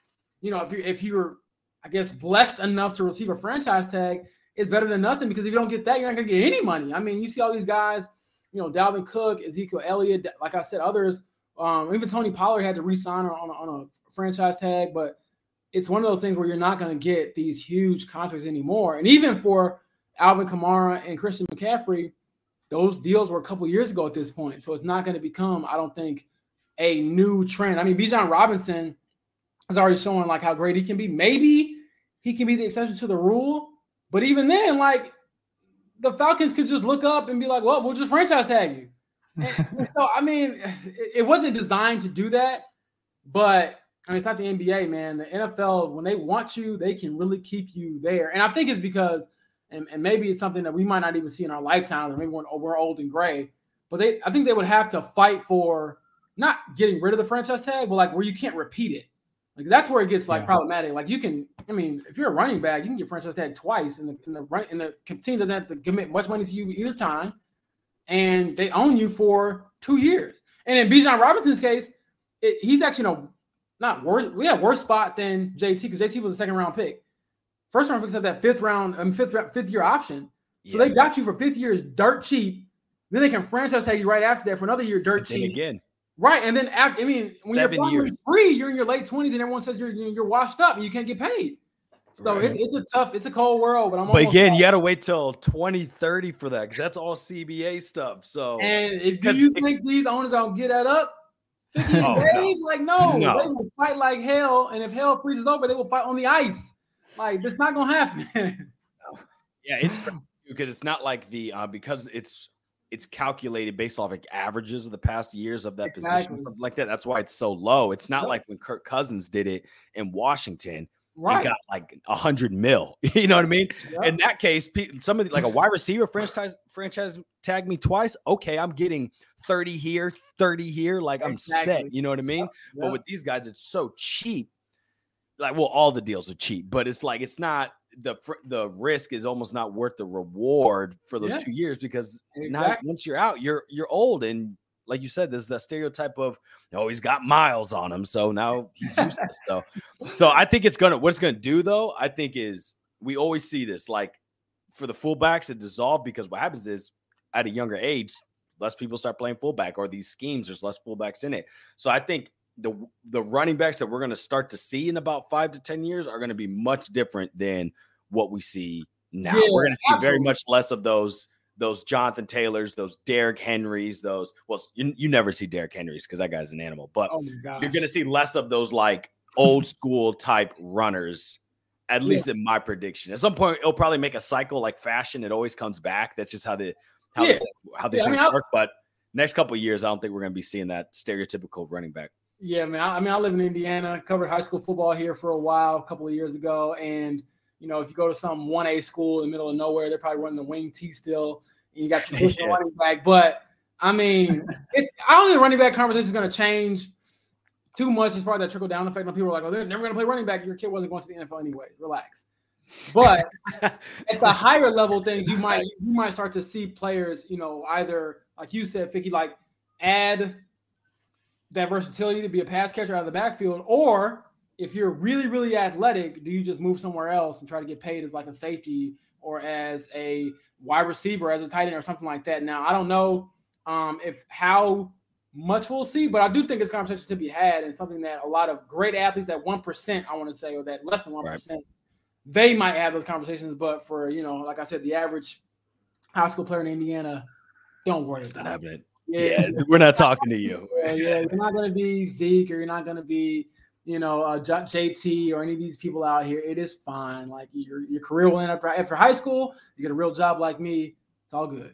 [SPEAKER 3] you know, if you're if you're, I guess, blessed enough to receive a franchise tag, it's better than nothing because if you don't get that, you're not going to get any money. I mean, you see all these guys, you know, Dalvin Cook, Ezekiel Elliott, like I said, others, um, even Tony Pollard had to re-sign on, on a franchise tag, but it's one of those things where you're not going to get these huge contracts anymore. And even for Alvin Kamara and Christian McCaffrey, those deals were a couple years ago at this point. So it's not going to become, I don't think, a new trend. I mean, Bijan Robinson is already showing like how great he can be. Maybe he can be the exception to the rule, but even then, like the Falcons could just look up and be like, "Well, we'll just franchise tag you." And, so, I mean, it, it wasn't designed to do that, but I mean, it's not the NBA, man. The NFL, when they want you, they can really keep you there. And I think it's because and, and maybe it's something that we might not even see in our lifetime, or maybe when we're old and gray. But they, I think they would have to fight for not getting rid of the franchise tag, but like where you can't repeat it. Like that's where it gets like
[SPEAKER 1] Yeah.
[SPEAKER 3] problematic. Like you can, I mean, if you're a running back, you can get franchise tag twice, and the in the run and the team doesn't have to commit much money to you either time, and they own you for two years. And in Bijan Robinson's case, it, he's actually a not worse, we have worse spot than JT because JT was a second round pick. First round picks have that fifth round, um, fifth fifth year option, so
[SPEAKER 2] Yeah.
[SPEAKER 3] they got you for fifth years dirt cheap. Then they can franchise tag you right after that for another year dirt cheap.
[SPEAKER 2] again,
[SPEAKER 3] Right, and then after, I mean, when
[SPEAKER 2] Seven
[SPEAKER 3] you're
[SPEAKER 2] years.
[SPEAKER 3] free, you're in your late twenties, and everyone says you're you're washed up and you can't get paid. So
[SPEAKER 2] Right.
[SPEAKER 3] it's, it's a tough, it's a cold world. But I'm
[SPEAKER 2] but again,
[SPEAKER 3] like-
[SPEAKER 2] you got to wait till 2030 for that because that's all CBA stuff. So
[SPEAKER 3] and if
[SPEAKER 2] because
[SPEAKER 3] you
[SPEAKER 2] it-
[SPEAKER 3] think these owners don't get that up, 50
[SPEAKER 2] Oh,
[SPEAKER 3] days, like no,
[SPEAKER 2] No.
[SPEAKER 3] they will fight like hell, and if hell freezes over, they will fight on the ice. Like that's not gonna happen.
[SPEAKER 2] Yeah, it's because it's not like the uh, because it's it's calculated based off like averages of the past years of that
[SPEAKER 3] Exactly.
[SPEAKER 2] position, something like that. That's why it's so low. It's not like when Kirk Cousins did it in Washington
[SPEAKER 3] right.
[SPEAKER 2] got like a hundred mil. you know what I mean? In that case, pe- some of like a wide receiver franchise franchise tag me twice. Okay, I'm getting 30 here, 30 here. Like I'm
[SPEAKER 3] Exactly.
[SPEAKER 2] set. You know what I mean? But with these guys, it's so cheap. Like, well, all the deals are cheap, but it's like it's not the the risk is almost not worth the reward for those
[SPEAKER 3] Yeah.
[SPEAKER 2] two years because now once you're out, you're you're old and like you said, there's that stereotype of oh he's got miles on him, so now he's useless. so, so I think it's gonna what it's gonna do though. I think is we always see this like for the fullbacks it dissolved because what happens is at a younger age less people start playing fullback or these schemes there's less fullbacks in it. So I think the the running backs that we're going to start to see in about five to ten years are going to be much different than what we see now.
[SPEAKER 3] Yeah,
[SPEAKER 2] we're going to see very much less of those those Jonathan Taylors, those Derrick Henrys, those well, you, you never see Derrick Henrys because that guy's an animal, but
[SPEAKER 3] oh
[SPEAKER 2] you're going to see less of those like old school type runners. At
[SPEAKER 3] Yeah.
[SPEAKER 2] least in my prediction, at some point it'll probably make a cycle like fashion. It always comes back. That's just how the how
[SPEAKER 3] Yeah.
[SPEAKER 2] this, how these
[SPEAKER 3] Yeah, I
[SPEAKER 2] things
[SPEAKER 3] mean,
[SPEAKER 2] work. But next couple of years, I don't think we're going to be seeing that stereotypical running back.
[SPEAKER 3] Yeah, man. I, I mean, I live in Indiana. Covered high school football here for a while, a couple of years ago, and you know, if you go to some one A school in the middle of nowhere, they're probably running the wing T still, and you got traditional
[SPEAKER 2] Yeah.
[SPEAKER 3] running back. But I mean, it's I don't think the running back conversation is going to change too much as far as that trickle down effect. When people are like, "Oh, they're never going to play running back," your kid wasn't going to the NFL anyway. Relax. But at the higher level things, you might you might start to see players, you know, either like you said, Ficky, like add that versatility to be a pass catcher out of the backfield, or if you're really, really athletic, do you just move somewhere else and try to get paid as like a safety or as a wide receiver, as a tight end, or something like that? Now, I don't know um, if how much we'll see, but I do think it's a conversation to be had and something that a lot of great athletes at one percent, I want to say, or that less than one they might have those conversations. But for you know, like I said, the average high school player in Indiana, don't worry
[SPEAKER 2] It's not
[SPEAKER 3] about it.
[SPEAKER 2] happening.
[SPEAKER 3] Yeah,
[SPEAKER 2] Yeah, we're not talking to you.
[SPEAKER 3] yeah, yeah, you're not going to be Zeke or you're not going to be, you know, uh, JT or any of these people out here. It is fine. Like your your career will end up right after high school. You get a real job like me. It's all good.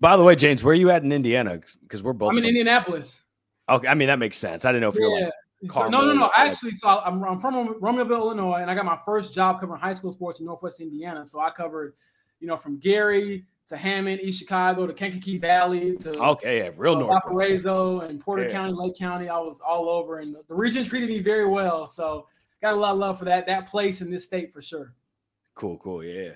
[SPEAKER 2] By the way, James, where are you at in Indiana? Because we're both.
[SPEAKER 3] I'm in
[SPEAKER 2] from-
[SPEAKER 3] Indianapolis.
[SPEAKER 2] okay, I mean that makes sense. I didn't know if you're
[SPEAKER 3] Yeah.
[SPEAKER 2] like.
[SPEAKER 3] So, no, no, no. I actually, so I'm, I'm from Romeoville, Illinois, and I got my first job covering high school sports in Northwest Indiana. So I covered, you know, from Gary to Hammond, East Chicago to Kankakee Valley to
[SPEAKER 2] Okay, yeah, real
[SPEAKER 3] uh,
[SPEAKER 2] north.
[SPEAKER 3] Valparaiso and Porter
[SPEAKER 2] Yeah.
[SPEAKER 3] County, Lake County. I was all over, and the region treated me very well. So got a lot of love for that that place in this state for sure.
[SPEAKER 2] Cool, cool, yeah.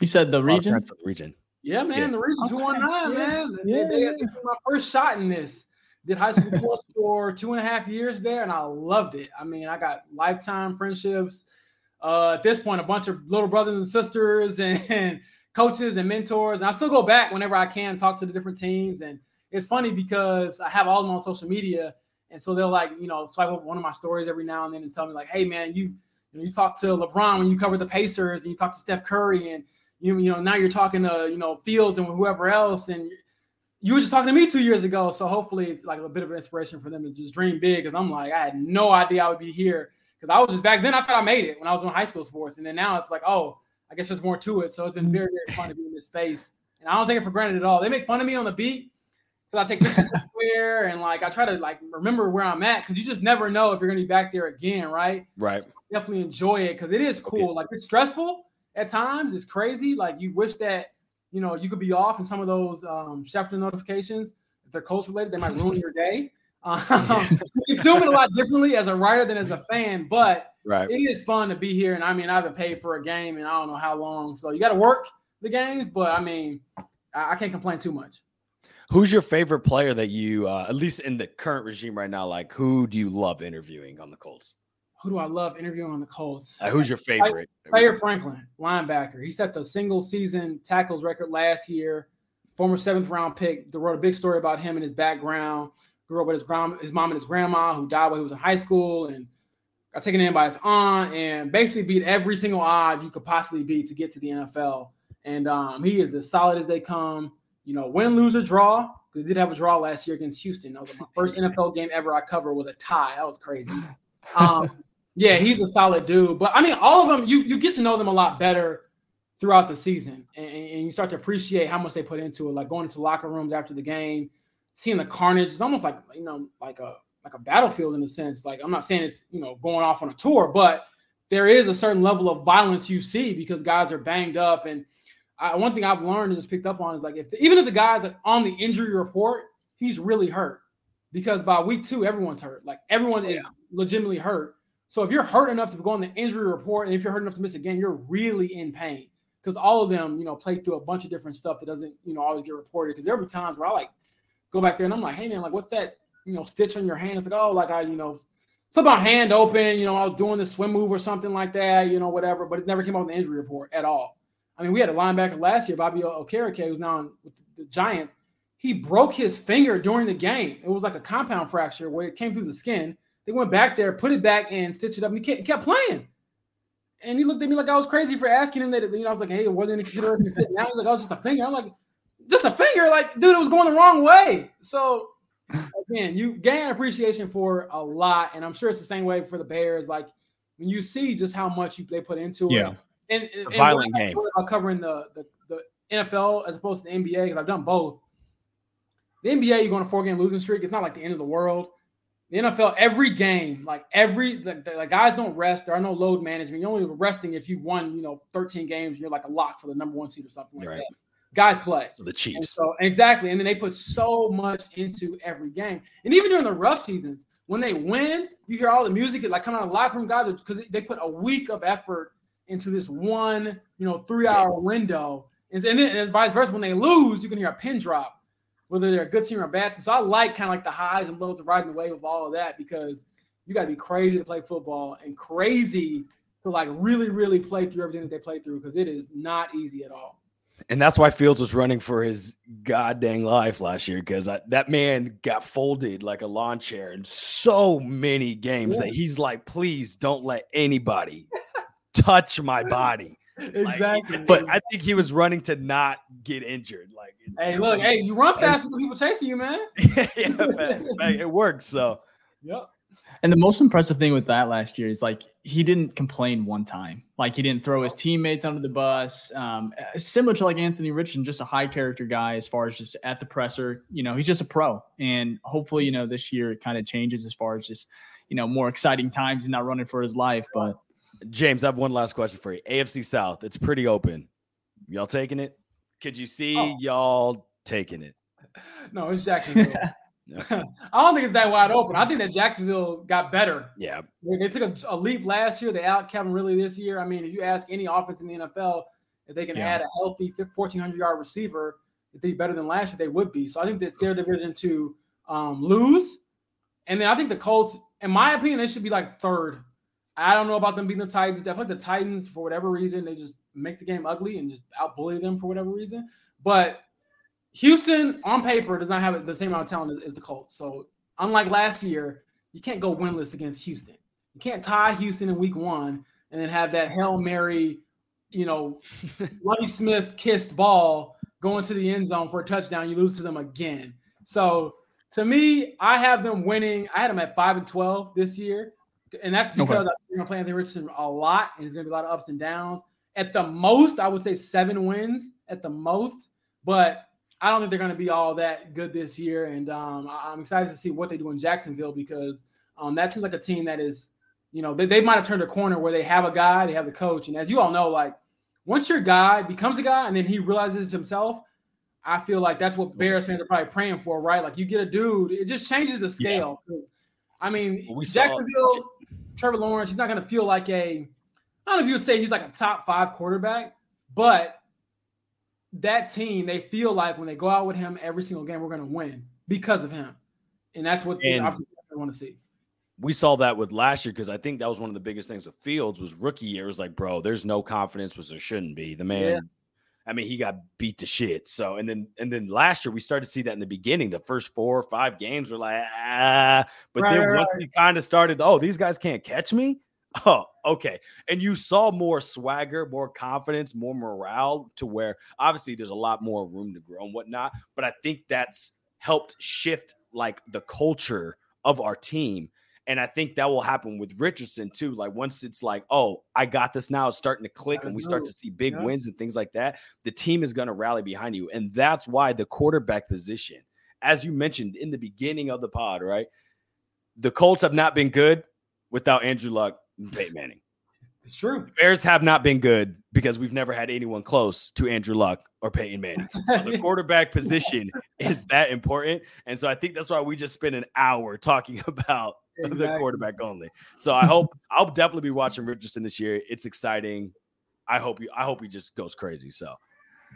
[SPEAKER 1] You said the
[SPEAKER 2] A lot of
[SPEAKER 1] region.
[SPEAKER 2] for the region.
[SPEAKER 3] Yeah, man,
[SPEAKER 2] Yeah.
[SPEAKER 3] the region
[SPEAKER 1] Okay.
[SPEAKER 3] two one nine, man.
[SPEAKER 1] Yeah,
[SPEAKER 3] they,
[SPEAKER 1] yeah.
[SPEAKER 3] they took my first shot in this. Did high school sports for two and a half years there, and I loved it. I mean, I got lifetime friendships. Uh, at this point, a bunch of little brothers and sisters and, and coaches and mentors. And I still go back whenever I can, talk to the different teams. And it's funny because I have all of them on social media, and so they'll like you know swipe up one of my stories every now and then and tell me like, "Hey, man, you you, know, you talked to LeBron when you covered the Pacers, and you talked to Steph Curry, and you you know now you're talking to you know Fields and whoever else, and you were just talking to me two years ago. So hopefully it's like a bit of an inspiration for them to just dream big. Because I'm like, I had no idea I would be here. Because I was just back then, I thought I made it when I was in high school sports, and then now it's like, oh, I guess there's more to it. So it's been very very fun to be in this space, and I don't take it for granted at all. They make fun of me on the beat because I take pictures everywhere, and like I try to like remember where I'm at because you just never know if you're gonna be back there again, right?
[SPEAKER 2] Right.
[SPEAKER 3] definitely enjoy it because it is cool. Like it's stressful at times. It's crazy. Like you wish that you know you could be off in some of those um, Schefter notifications. If they're coach related, they might ruin your day. Um, consume it a lot differently as a writer than as a fan, but
[SPEAKER 2] Right.
[SPEAKER 3] it is fun to be here. And I mean, I haven't paid for a game and I don't know how long, so you got to work the games. But I mean, I, I can't complain too much.
[SPEAKER 2] Who's your favorite player that you, uh, at least in the current regime right now, like who do you love interviewing on the Colts?
[SPEAKER 3] Who do I love interviewing on the Colts?
[SPEAKER 2] Uh, who's your favorite?
[SPEAKER 3] Player Franklin, linebacker. He set the single season tackles record last year. Former seventh round pick. They wrote a big story about him and his background. Grew up with his grand, his mom and his grandma, who died while he was in high school, and got taken in by his aunt, and basically beat every single odd you could possibly beat to get to the NFL. And um, he is as solid as they come. You know, win, lose, or draw. They did have a draw last year against Houston. That was my first NFL game ever I covered with a tie. That was crazy. Um, yeah, he's a solid dude. But I mean, all of them, you you get to know them a lot better throughout the season, and, and you start to appreciate how much they put into it. Like going into locker rooms after the game, seeing the carnage. It's almost like you know, like a like a battlefield in a sense. Like I'm not saying it's you know going off on a tour, but there is a certain level of violence you see because guys are banged up. And I, one thing I've learned and just picked up on is like if the, even if the guy's on the injury report, he's really hurt because by week two everyone's hurt. Like everyone oh, is legitimately hurt. So if you're hurt enough to go on the injury report, and if you're hurt enough to miss a game, you're really in pain because all of them, you know, play through a bunch of different stuff that doesn't, you know, always get reported. Because there were times where I like go back there and I'm like, hey man, like what's that, you know, stitch on your hand? It's like, oh, like I, you know, something about hand open, you know, I was doing the swim move or something like that, you know, whatever. But it never came up in the injury report at all. I mean, we had a linebacker last year, Bobby Okereke, who's now on with the Giants. He broke his finger during the game. It was like a compound fracture where it came through the skin. They went back there, put it back, and stitched it up, and he kept, playing. And he looked at me like I was crazy for asking him that. You know, I was like, "Hey, it wasn't any consideration down." He's like, "Oh, it's just a finger." I'm like, "Just a finger?" Like, dude, it was going the wrong way. So again, you gain appreciation for a lot, and I'm sure it's the same way for the Bears. Like when you see just how much you, they put into it.
[SPEAKER 1] Yeah.
[SPEAKER 3] And, and, and
[SPEAKER 2] violent
[SPEAKER 3] what I
[SPEAKER 2] game.
[SPEAKER 3] enjoy About covering the, the the NFL as opposed to the NBA because I've done both. The NBA, you go on a four game losing streak. It's not like the end of the world. The NFL, every game, like every the, the, the guys don't rest. There are no load management. You're only resting if you've won, you know, 13 games. You're like a lock for the number one seed or something like
[SPEAKER 2] Right.
[SPEAKER 3] that. Guys play.
[SPEAKER 2] So the
[SPEAKER 3] And
[SPEAKER 2] Chiefs.
[SPEAKER 3] so exactly, and then they put so much into every game, and even during the rough seasons, when they win, you hear all the music like coming out of the locker room, guys, because they put a week of effort into this one, you know, three-hour window, and, and then and vice versa. When they lose, you can hear a pin drop, whether they're a good team or a bad team. So I like kind of like the highs and lows of riding the wave of all of that because you got to be crazy to play football and crazy to like really, really play through everything that they play through because it is not easy at all.
[SPEAKER 2] And that's why Fields was running for his goddamn life last year because that man got folded like a lawn chair in so many games
[SPEAKER 3] Yeah.
[SPEAKER 2] that he's like, please don't let anybody touch my body. Like,
[SPEAKER 3] Exactly.
[SPEAKER 2] but I think he was running to not get injured. Like,
[SPEAKER 3] Hey, look, hey, you run faster than people chasing you, man.
[SPEAKER 2] yeah, man, man, it works. So
[SPEAKER 3] Yep.
[SPEAKER 1] And the most impressive thing with that last year is like he didn't complain one time. Like he didn't throw his teammates under the bus. Um, similar to like Anthony Richardson, just a high character guy as far as just at the presser. You know, he's just a pro. And hopefully, you know, this year it kind of changes as far as just, you know, more exciting times. He's not running for his life. But
[SPEAKER 2] James, I have one last question for you. AFC South, it's pretty open. Y'all taking it? Could you see
[SPEAKER 3] Oh.
[SPEAKER 2] y'all taking it?
[SPEAKER 3] No, it's Jacksonville.
[SPEAKER 2] Yeah.
[SPEAKER 3] I don't think it's that wide open. I think that Jacksonville got better.
[SPEAKER 2] Yeah.
[SPEAKER 3] They, took a, a leap last year. They out Calvin Ridley this year. I mean, if you ask any offense in the NFL if they can
[SPEAKER 1] Yeah.
[SPEAKER 3] add a healthy 1,400 yard receiver, if they're better than last year, they would be. So I think that's their division to um, lose. And then I think the Colts, in my opinion, they should be like third. I don't know about them beating the Titans. I feel like the Titans, for whatever reason, they just make the game ugly and just outbully them for whatever reason. But Houston, on paper, does not have the same amount of talent as, as the Colts. So unlike last year, you can't go winless against Houston. You can't tie Houston in week one and then have that Hail Mary, you know, Lovie Smith kissed ball going to the end zone for a touchdown. You lose to them again. So to me, I have them winning. I had them at five and twelve this year, and that's
[SPEAKER 1] Okay.
[SPEAKER 3] because you're gonna play Anthony Richardson a lot, and there's gonna be a lot of ups and downs. At the most, I would say seven wins at the most, but I don't think they're gonna be all that good this year. And um, I'm excited to see what they do in Jacksonville because um, that seems like a team that is, you know, they, they might have turned a corner where they have a guy, they have the coach, and as you all know, like once your guy becomes a guy and then he realizes himself, I feel like that's what Bears fans are probably praying for, right? Like you get a dude, it just changes the scale. Yeah. I mean, we Jacksonville, saw, Trevor Lawrence, he's not going to feel like a. I don't know if you would say he's like a top five quarterback, but that team, they feel like when they go out with him every single game, we're going to win because of him, and that's what and, I want to see
[SPEAKER 2] we saw that with last year because I think that was one of the biggest things with Fields was rookie year. It was like, bro, there's no confidence, which there shouldn't be. The man, yeah. I mean, he got beat to shit. So and then and then last year we started to see that in the beginning. The first four or five games were like, ah, but right, then right, once right. we kind of started, oh, these guys can't catch me. Oh, okay. And you saw more swagger, more confidence, more morale to where obviously there's a lot more room to grow and whatnot. But I think that's helped shift like the culture of our team and I think that will happen with Richardson too. Like once it's like, oh, I got this now, it's starting to click, and we start to see big yeah. wins and things like that. The team is going to rally behind you, and that's why the quarterback position, as you mentioned in the beginning of the pod, right? The Colts have not been good without Andrew Luck Peyton Manning.
[SPEAKER 3] It's true.
[SPEAKER 2] Bears have not been good because we've never had anyone close to Andrew Luck or Peyton Manning. So the quarterback position is that important. And so I think that's why we just spent an hour talking about exactly. the quarterback only. So I hope I'll definitely be watching Richardson this year. It's exciting. I hope you. I hope he just goes crazy. So.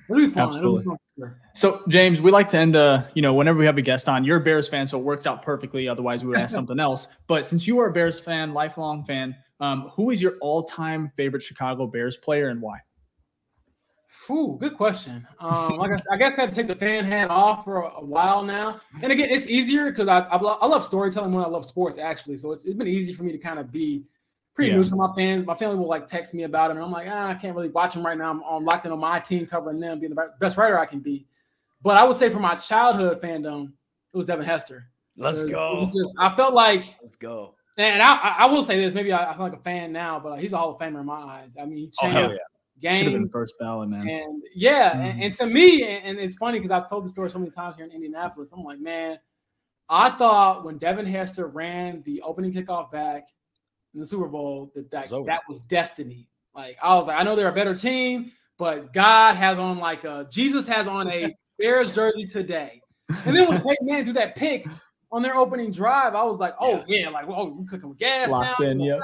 [SPEAKER 3] It'll be fun. Absolutely. It'll be
[SPEAKER 1] fun. So, James, we like to end, uh, you know, whenever we have a guest on, you're a Bears fan, so it works out perfectly. Otherwise, we would ask something else. But since you are a Bears fan, lifelong fan, um, who is your all-time favorite Chicago Bears player and why?
[SPEAKER 3] Ooh, good question. Um, like I, I, guess I had to take the fan hat off for a, a while now. And again, it's easier because I, I, I, love storytelling when I love sports actually. So it's, it's been easy for me to kind of be pretty yeah. new to my fans. My family will like text me about them, and I'm like, ah, I can't really watch them right now. I'm, I'm locked in on my team, covering them, being the best writer I can be. But I would say for my childhood fandom, it was Devin Hester.
[SPEAKER 2] Let's go.
[SPEAKER 3] Just, I felt like
[SPEAKER 2] let's go.
[SPEAKER 3] And I, I will say this, maybe I, I feel like a fan now, but he's a Hall of Famer in my eyes. I mean, he oh, changed, oh, yeah game.
[SPEAKER 1] first ballot, man.
[SPEAKER 3] And yeah, mm-hmm. and, and, to me, and, and it's funny because I've told the story so many times here in Indianapolis. I'm like, man, I thought when Devin Hester ran the opening kickoff back in the Super Bowl that that, was that was destiny. Like I was like, I know they're a better team, but God has on like a Jesus has on a Bears jersey today. And then when Peyton Manning threw that pick on their opening drive, I was like, oh yeah, yeah like oh, we're cooking with gas Locked now. In,
[SPEAKER 1] yep.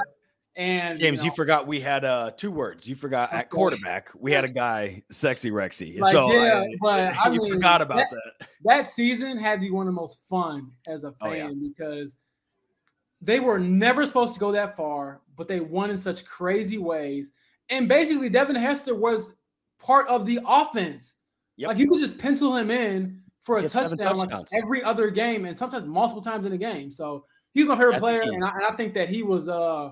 [SPEAKER 3] And
[SPEAKER 2] James, you, know, you, forgot we had uh two words. You forgot at quarterback, we had a guy, sexy Rexy.
[SPEAKER 3] Like,
[SPEAKER 2] so
[SPEAKER 3] yeah, I, but I
[SPEAKER 2] you
[SPEAKER 3] mean,
[SPEAKER 2] forgot about that,
[SPEAKER 3] that, that. season had to be one of the most fun as a fan oh, yeah. because they were never supposed to go that far, but they won in such crazy ways. And basically, Devin Hester was part of the offense. Yep. Like you could just pencil him in for a touchdown like every other game, and sometimes multiple times in a game. So he's my favorite That's player, and I, and I think that he was uh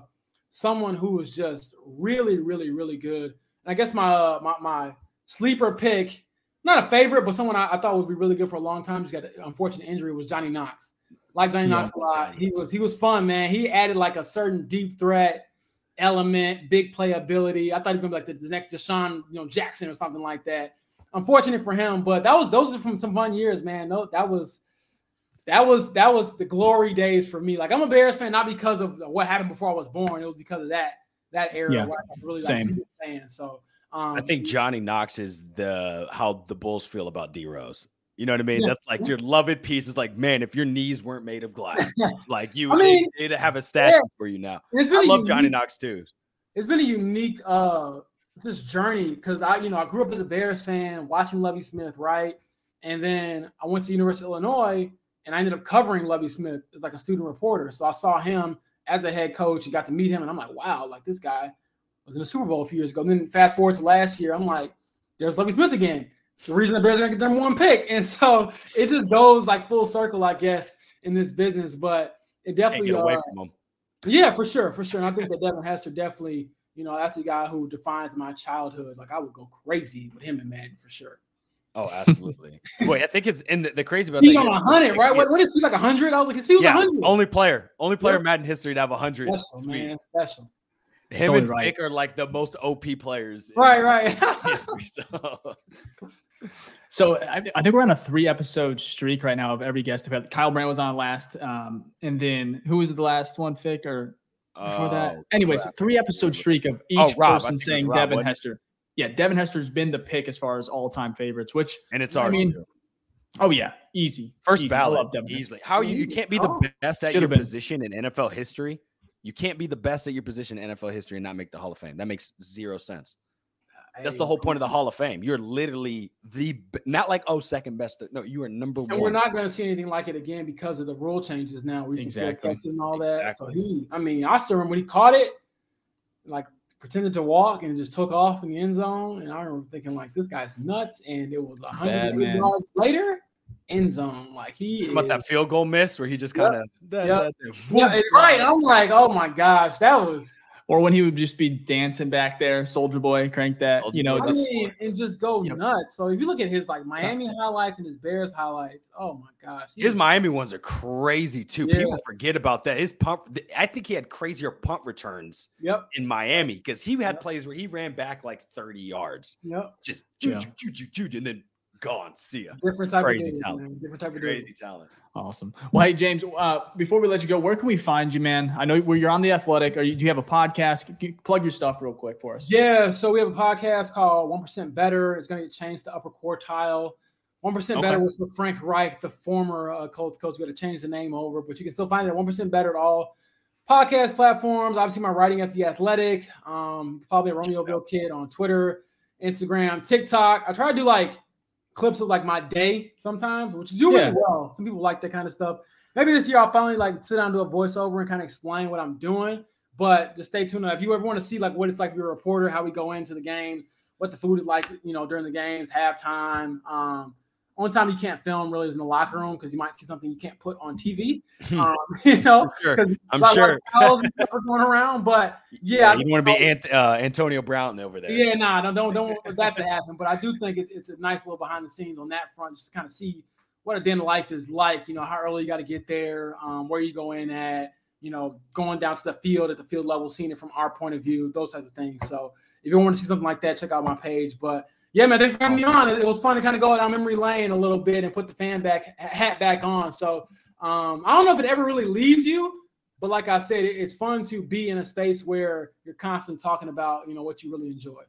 [SPEAKER 3] someone who was just really, really, really good. And I guess my uh, my, my sleeper pick, not a favorite, but someone I, I, thought would be really good for a long time. Just got an unfortunate injury was Johnny Knox. Like Johnny yeah. Knox a lot. He was he was fun, man. He added like a certain deep threat element, big playability. I thought he was gonna be like the, the next DeSean, you know, Jackson or something like that. Unfortunate for him, but that was those are from some fun years, man. No, that was that was that was the glory days for me. Like I'm a Bears fan not because of what happened before I was born. It was because of that that era yeah, where I really same. like fan. So um,
[SPEAKER 2] I think Johnny Knox is the how the Bulls feel about D Rose. You know what I mean? Yeah. That's like your loved piece is like, man, if your knees weren't made of glass, like you I mean, they'd have a statue yeah. for you now. I love unique, Johnny Knox too.
[SPEAKER 3] It's been a unique uh this journey because I, you know, I grew up as a Bears fan, watching Lovie Smith, right? And then I went to University of Illinois and I ended up covering Lovie Smith as like a student reporter. So I saw him as a head coach and got to meet him, and I'm like, wow, like this guy was in the Super Bowl a few years ago. And then fast forward to last year, I'm like, there's Lovie Smith again. The reason the Bears are gonna get number one pick, and so it just goes like full circle, I guess, in this business. But it definitely
[SPEAKER 2] get away uh, from him.
[SPEAKER 3] Yeah, for sure, for sure. And I think that Devin Hester definitely, you know, that's the guy who defines my childhood. Like I would go crazy with him and Madden for sure.
[SPEAKER 2] Oh, absolutely. Wait, I think it's in the, the crazy about
[SPEAKER 3] he's that. on hundred, right? What, what is he like hundred? I was like, his feet was yeah, hundred.
[SPEAKER 2] Only player, only player yeah. Madden history to have hundred.
[SPEAKER 3] Special, man, special.
[SPEAKER 2] Him and right. Vic are like the most OP players.
[SPEAKER 3] Right, right.
[SPEAKER 1] history, so. so I, I, think we're on a three episode streak right now of every guest. Had, Kyle Brandt was on last, um, and then who was the last one, Fick or before that? Oh, Anyways, three episode streak of oh, each oh, Rob, person saying Devin Hester. yeah, Devin Hester's been the pick as far as all time favorites, which
[SPEAKER 2] and it's
[SPEAKER 1] I mean,
[SPEAKER 2] too.
[SPEAKER 1] oh yeah, easy.
[SPEAKER 2] First
[SPEAKER 1] easy.
[SPEAKER 2] Ballot,
[SPEAKER 1] Devin
[SPEAKER 2] easily. How you you can't be the
[SPEAKER 3] Oh,
[SPEAKER 2] best at your
[SPEAKER 1] been.
[SPEAKER 2] position in NFL history. You can't be the best at your position in NFL history and not make the Hall of Fame. That makes zero sense. That's the whole point of the Hall of Fame. You're literally the not like oh second best. No, you are number
[SPEAKER 3] And
[SPEAKER 2] one.
[SPEAKER 3] we're not going to see anything like it again because of the rule changes now. We can
[SPEAKER 1] Exactly.
[SPEAKER 3] exactly. and all that. So he, I mean, I still remember when he caught it, like pretended to walk and just took off in the end zone. And I remember thinking like, this guy's nuts. And it was a hundred yards later, end zone. Like he
[SPEAKER 2] Talking about that
[SPEAKER 3] is-
[SPEAKER 2] field goal miss where he just kind of
[SPEAKER 3] Yep. yeah, right. I'm like, oh my gosh, that was.
[SPEAKER 1] Or when he would just be dancing back there, Soulja Boy, crank that,
[SPEAKER 2] Soulja
[SPEAKER 1] you know,
[SPEAKER 3] I
[SPEAKER 1] just
[SPEAKER 3] mean, and just go
[SPEAKER 1] Yep.
[SPEAKER 3] nuts. So if you look at his like Miami highlights and his Bears highlights, oh my gosh, he-
[SPEAKER 2] His Miami ones are crazy too.
[SPEAKER 3] Yeah.
[SPEAKER 2] People forget about that. His pump, I think he had crazier punt returns
[SPEAKER 3] Yep,
[SPEAKER 2] in Miami because he had
[SPEAKER 3] Yep.
[SPEAKER 2] plays where he ran back like 30 yards,
[SPEAKER 3] yep.
[SPEAKER 2] just choo, choo, choo, and then gone. See ya.
[SPEAKER 3] Different type
[SPEAKER 2] Crazy
[SPEAKER 3] of dude,
[SPEAKER 2] talent.
[SPEAKER 3] man. Different type of dude.
[SPEAKER 2] Crazy talent.
[SPEAKER 1] awesome. Well, hey James, uh, before we let you go, where can we find you, man? I know where you're on the Athletic. Are you, do you have a podcast? Can you plug your stuff real quick for us.
[SPEAKER 3] Yeah, so we have a podcast called One Percent Better. It's going to get changed to Upper Quartile. One Percent
[SPEAKER 1] Okay.
[SPEAKER 3] Better was for Frank Reich, the former uh, Colts coach. We got to change the name over, but you can still find it at One Percent Better at all podcast platforms. Obviously, my writing at the Athletic. Um, follow me at Romeoville Kid on Twitter, Instagram, TikTok. I try to do like clips of like my day sometimes, which is do really
[SPEAKER 1] Yeah.
[SPEAKER 3] well. Some people like that kind of stuff. Maybe this year I'll finally like sit down and do a voiceover and kind of explain what I'm doing. But just stay tuned. If you ever want to see like what it's like to be a reporter, how we go into the games, what the food is like, you know, during the games, halftime. Um, only time you can't film really is in the locker room because you might see something you can't put on TV. um, you know,
[SPEAKER 2] Sure.
[SPEAKER 3] 'cause
[SPEAKER 2] I'm
[SPEAKER 3] a lot of
[SPEAKER 2] sure.
[SPEAKER 3] towels and stuff are going around. But yeah,
[SPEAKER 2] you don't want to be Ant- uh, Antonio Brown over there.
[SPEAKER 3] yeah, nah, no, don't don't want that to happen. But I do think it, it's a nice little behind the scenes on that front, just kind of see what a day in the life is like. You know, how early you got to get there, um, where you go in at, you know, going down to the field at the field level, seeing it from our point of view, those types of things. So if you want to see something like that, check out my page. But yeah, man, thanks for having me on. It, was fun to kind of go down memory lane a little bit and put the fan back hat back on. So um, I don't know if it ever really leaves you, but like I said, it, it's fun to be in a space where you're constantly talking about, you know, what you really enjoy.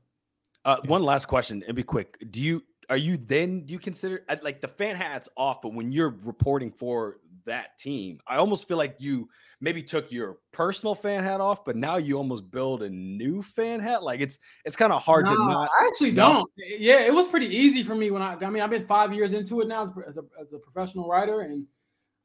[SPEAKER 2] Uh, one last question, and be quick. Do you are you then do you consider uh, like the fan hat's off, but when you're reporting for that team, I almost feel like you maybe took your personal fan hat off, but now you almost build a new fan hat. Like it's it's kind of hard to not.
[SPEAKER 3] I actually
[SPEAKER 2] No?
[SPEAKER 3] don't. Yeah, it was pretty easy for me when I. I mean, I've been five years into it now as a, as a professional writer, and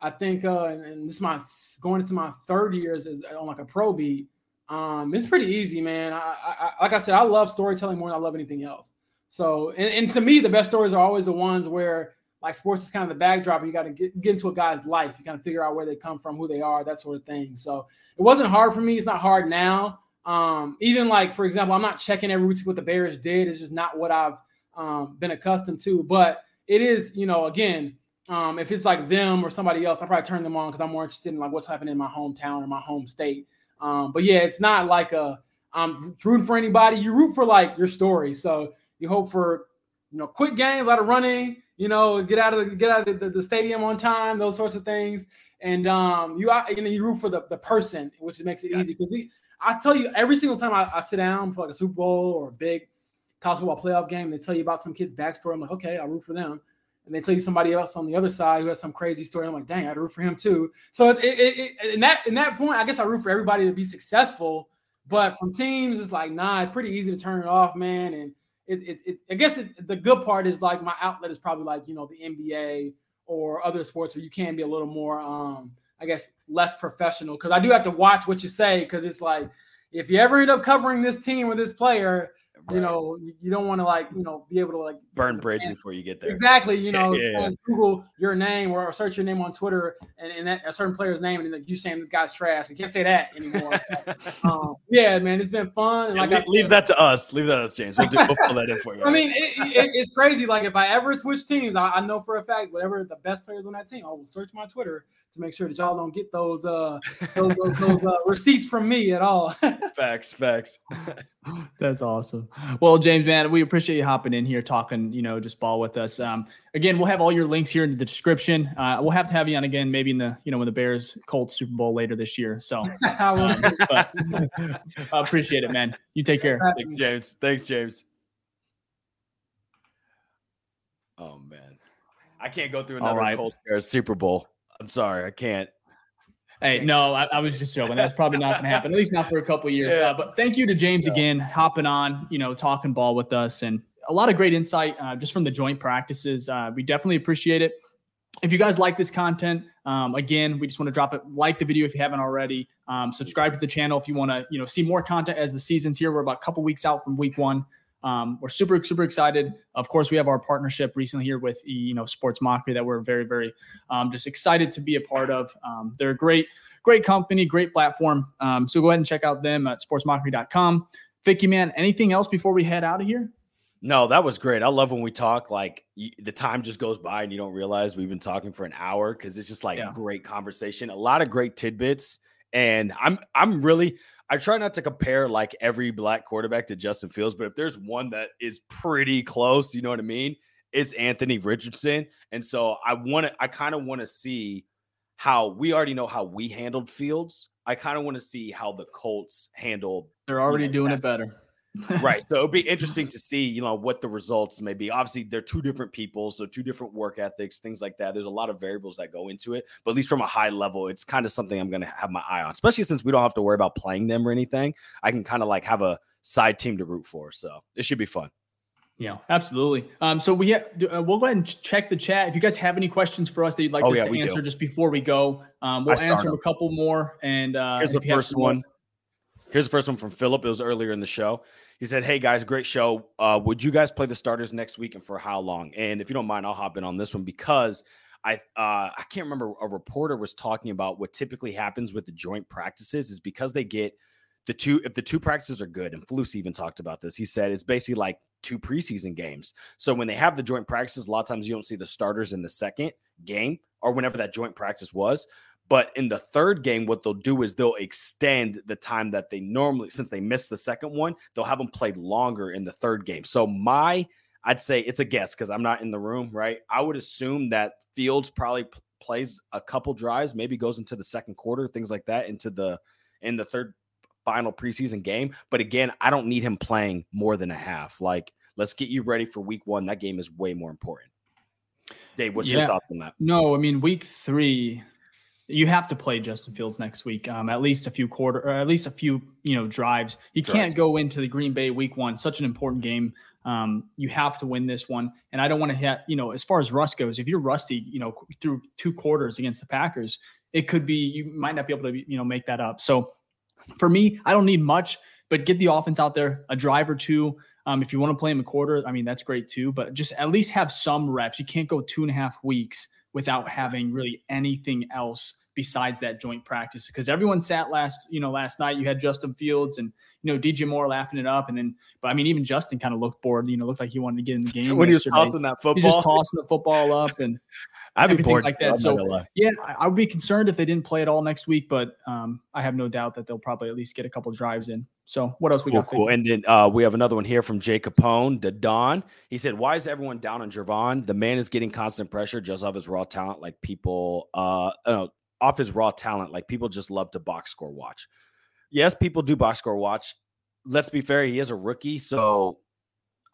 [SPEAKER 3] I think, uh, and, and this is my going into my third years as, on like a pro beat. Um, it's pretty easy, man. I, I, I like I said, I love storytelling more than I love anything else. So, and, and to me, the best stories are always the ones where like sports is kind of the backdrop, you got to get, get into a guy's life. You kind of figure out where they come from, who they are, that sort of thing. So, it wasn't hard for me. It's not hard now. Um, even like for example, I'm not checking every week what the Bears did. It's just not what I've um, been accustomed to. But it is, you know, again, um, if it's like them or somebody else, I probably turn them on because I'm more interested in like what's happening in my hometown or my home state. Um, but yeah, it's not like a I'm rooting for anybody. You root for like your story. So you hope for you know quick games, a lot of running. You know, get out of the get out of the, the stadium on time, those sorts of things. And um, you you know you root for the, the person, which makes it easy because I tell you every single time I, I sit down for like a Super Bowl or a big college football playoff game, they tell you about some kid's backstory. I'm like, okay, I root for them. And they tell you somebody else on the other side who has some crazy story. I'm like, dang, I'd root for him too. So it, it, it, it, in that in that point, I guess I root for everybody to be successful. But from teams, it's like, nah, it's pretty easy to turn it off, man. And it, it, it I guess it, the good part is like my outlet is probably like you know the NBA or other sports where you can be a little more, um, I guess, less professional. Because I do have to watch what you say because it's like if you ever end up covering this team or this player, you know, you- you don't want to like you know be able to like
[SPEAKER 2] burn bridge before you get there.
[SPEAKER 3] Exactly, you know,
[SPEAKER 2] Yeah, yeah, yeah.
[SPEAKER 3] Google your name or search your name on Twitter and, and that, a certain player's name, and like you saying this guy's trash. You can't say that anymore. um, yeah, man, it's been fun. And
[SPEAKER 2] Yeah,
[SPEAKER 3] like I
[SPEAKER 2] leave, leave that to us. Leave that to us, James. We'll, do, we'll fill that in for you.
[SPEAKER 3] I mean, it, it, it's crazy. Like if I ever switch teams, I, I know for a fact whatever the best players on that team, I will search my Twitter to make sure that y'all don't get those uh those, those, those uh, receipts from me at all.
[SPEAKER 2] facts, facts.
[SPEAKER 1] That's awesome. Well, James, man, we appreciate you hopping in here, talking, you know, just ball with us. Um, again, we'll have all your links here in the description. Uh, we'll have to have you on again, maybe in the, you know, when the Bears Colts Super Bowl later this year. So uh, but, I appreciate it, man. You take care.
[SPEAKER 2] Thanks, James. Thanks, James. Oh man, I can't go through another right. Colts Super Bowl. I'm sorry, I can't.
[SPEAKER 1] Hey, no, I, I, was just joking. That's probably not going to happen, at least not for a couple years. Yeah. Uh, but thank you to James yeah. again, hopping on, you know, talking ball with us, and a lot of great insight uh, just from the joint practices. Uh, we definitely appreciate it. If you guys like this content, um, again, we just want to drop it. Like the video if you haven't already. Um, subscribe to the channel if you want to, you know, see more content as the season's here. We're about a couple weeks out from week one. Um, we're super super excited. Of course, we have our partnership recently here with you know Sports Mockery that we're very very um, just excited to be a part of. Um, they're a great great company, great platform. Um, so go ahead and check out them at sportsmockery.com. Ficky, man, anything else before we head out of here?
[SPEAKER 2] No, that was great. I love when we talk like the time just goes by and you don't realize we've been talking for an hour because it's just like yeah. great conversation, a lot of great tidbits. And I'm I'm really I try not to compare like every black quarterback to Justin Fields, but if there's one that is pretty close, you know what I mean? It's Anthony Richardson. And so I want to, I kind of want to see how we already know how we handled Fields. I kind of want to see how the Colts handled.
[SPEAKER 1] They're already you know, doing it better
[SPEAKER 2] right. So it'd be interesting to see, you know, what the results may be. Obviously, they're two different people, so two different work ethics, things like that. There's a lot of variables that go into it, but at least from a high level, it's kind of something I'm going to have my eye on, especially since we don't have to worry about playing them or anything. I can kind of like have a side team to root for. So it should be fun.
[SPEAKER 1] Yeah, absolutely. Um, so we have, uh, we'll go ahead and check the chat. If you guys have any questions for us that you'd like oh, us yeah, to answer do. just before we go, um, we'll answer a couple more. And uh,
[SPEAKER 2] here's the first one. Here's the first one from Philip. It was earlier in the show. He said, "Hey guys, great show. Uh, would you guys play the starters next week and for how long? And if you don't mind, I'll hop in on this one because I uh, I can't remember. A reporter was talking about what typically happens with the joint practices is because they get the two if the two practices are good. And Flus even talked about this. He said it's basically like two preseason games. So when they have the joint practices, a lot of times you don't see the starters in the second game or whenever that joint practice was. But in the third game, what they'll do is they'll extend the time that they normally, since they missed the second one, they'll have them play longer in the third game. So my, I'd say it's a guess because I'm not in the room, right? I would assume that Fields probably p- plays a couple drives, maybe goes into the second quarter, things like that, into the in the third final preseason game. But again, I don't need him playing more than a half. Like, let's get you ready for week one. That game is way more important. Dave, what's yeah. your thoughts on that?
[SPEAKER 1] No, I mean, week three, you have to play Justin Fields next week. Um, at least a few quarter, or at least a few, you know, drives. You can't go into the Green Bay Week One, such an important game. Um, you have to win this one. And I don't want to hit, you know, as far as rust goes, if you're rusty, you know, through two quarters against the Packers, it could be you might not be able to, you know, make that up. So for me, I don't need much, but get the offense out there, a drive or two. Um, if you want to play him a quarter, I mean, that's great too. But just at least have some reps. You can't go two and a half weeks without having really anything else besides that joint practice because everyone sat last you know last night you had justin fields and you know dj moore laughing it up and then but i mean even justin kind of looked bored you know looked like he wanted to get in the game
[SPEAKER 2] when he was tossing that football
[SPEAKER 1] he's just tossing the football up and I'd be bored like that. So yeah, I would be concerned if they didn't play it all next week, but um, I have no doubt that they'll probably at least get a couple drives in. So what else we
[SPEAKER 2] cool,
[SPEAKER 1] got?
[SPEAKER 2] Cool. And then uh, we have another one here from Jay Capone, the Don. He said, "Why is everyone down on Javon? The man is getting constant pressure just off his raw talent. Like people, uh, know, off his raw talent. Like people just love to box score watch. Yes, people do box score watch. Let's be fair, he is a rookie, so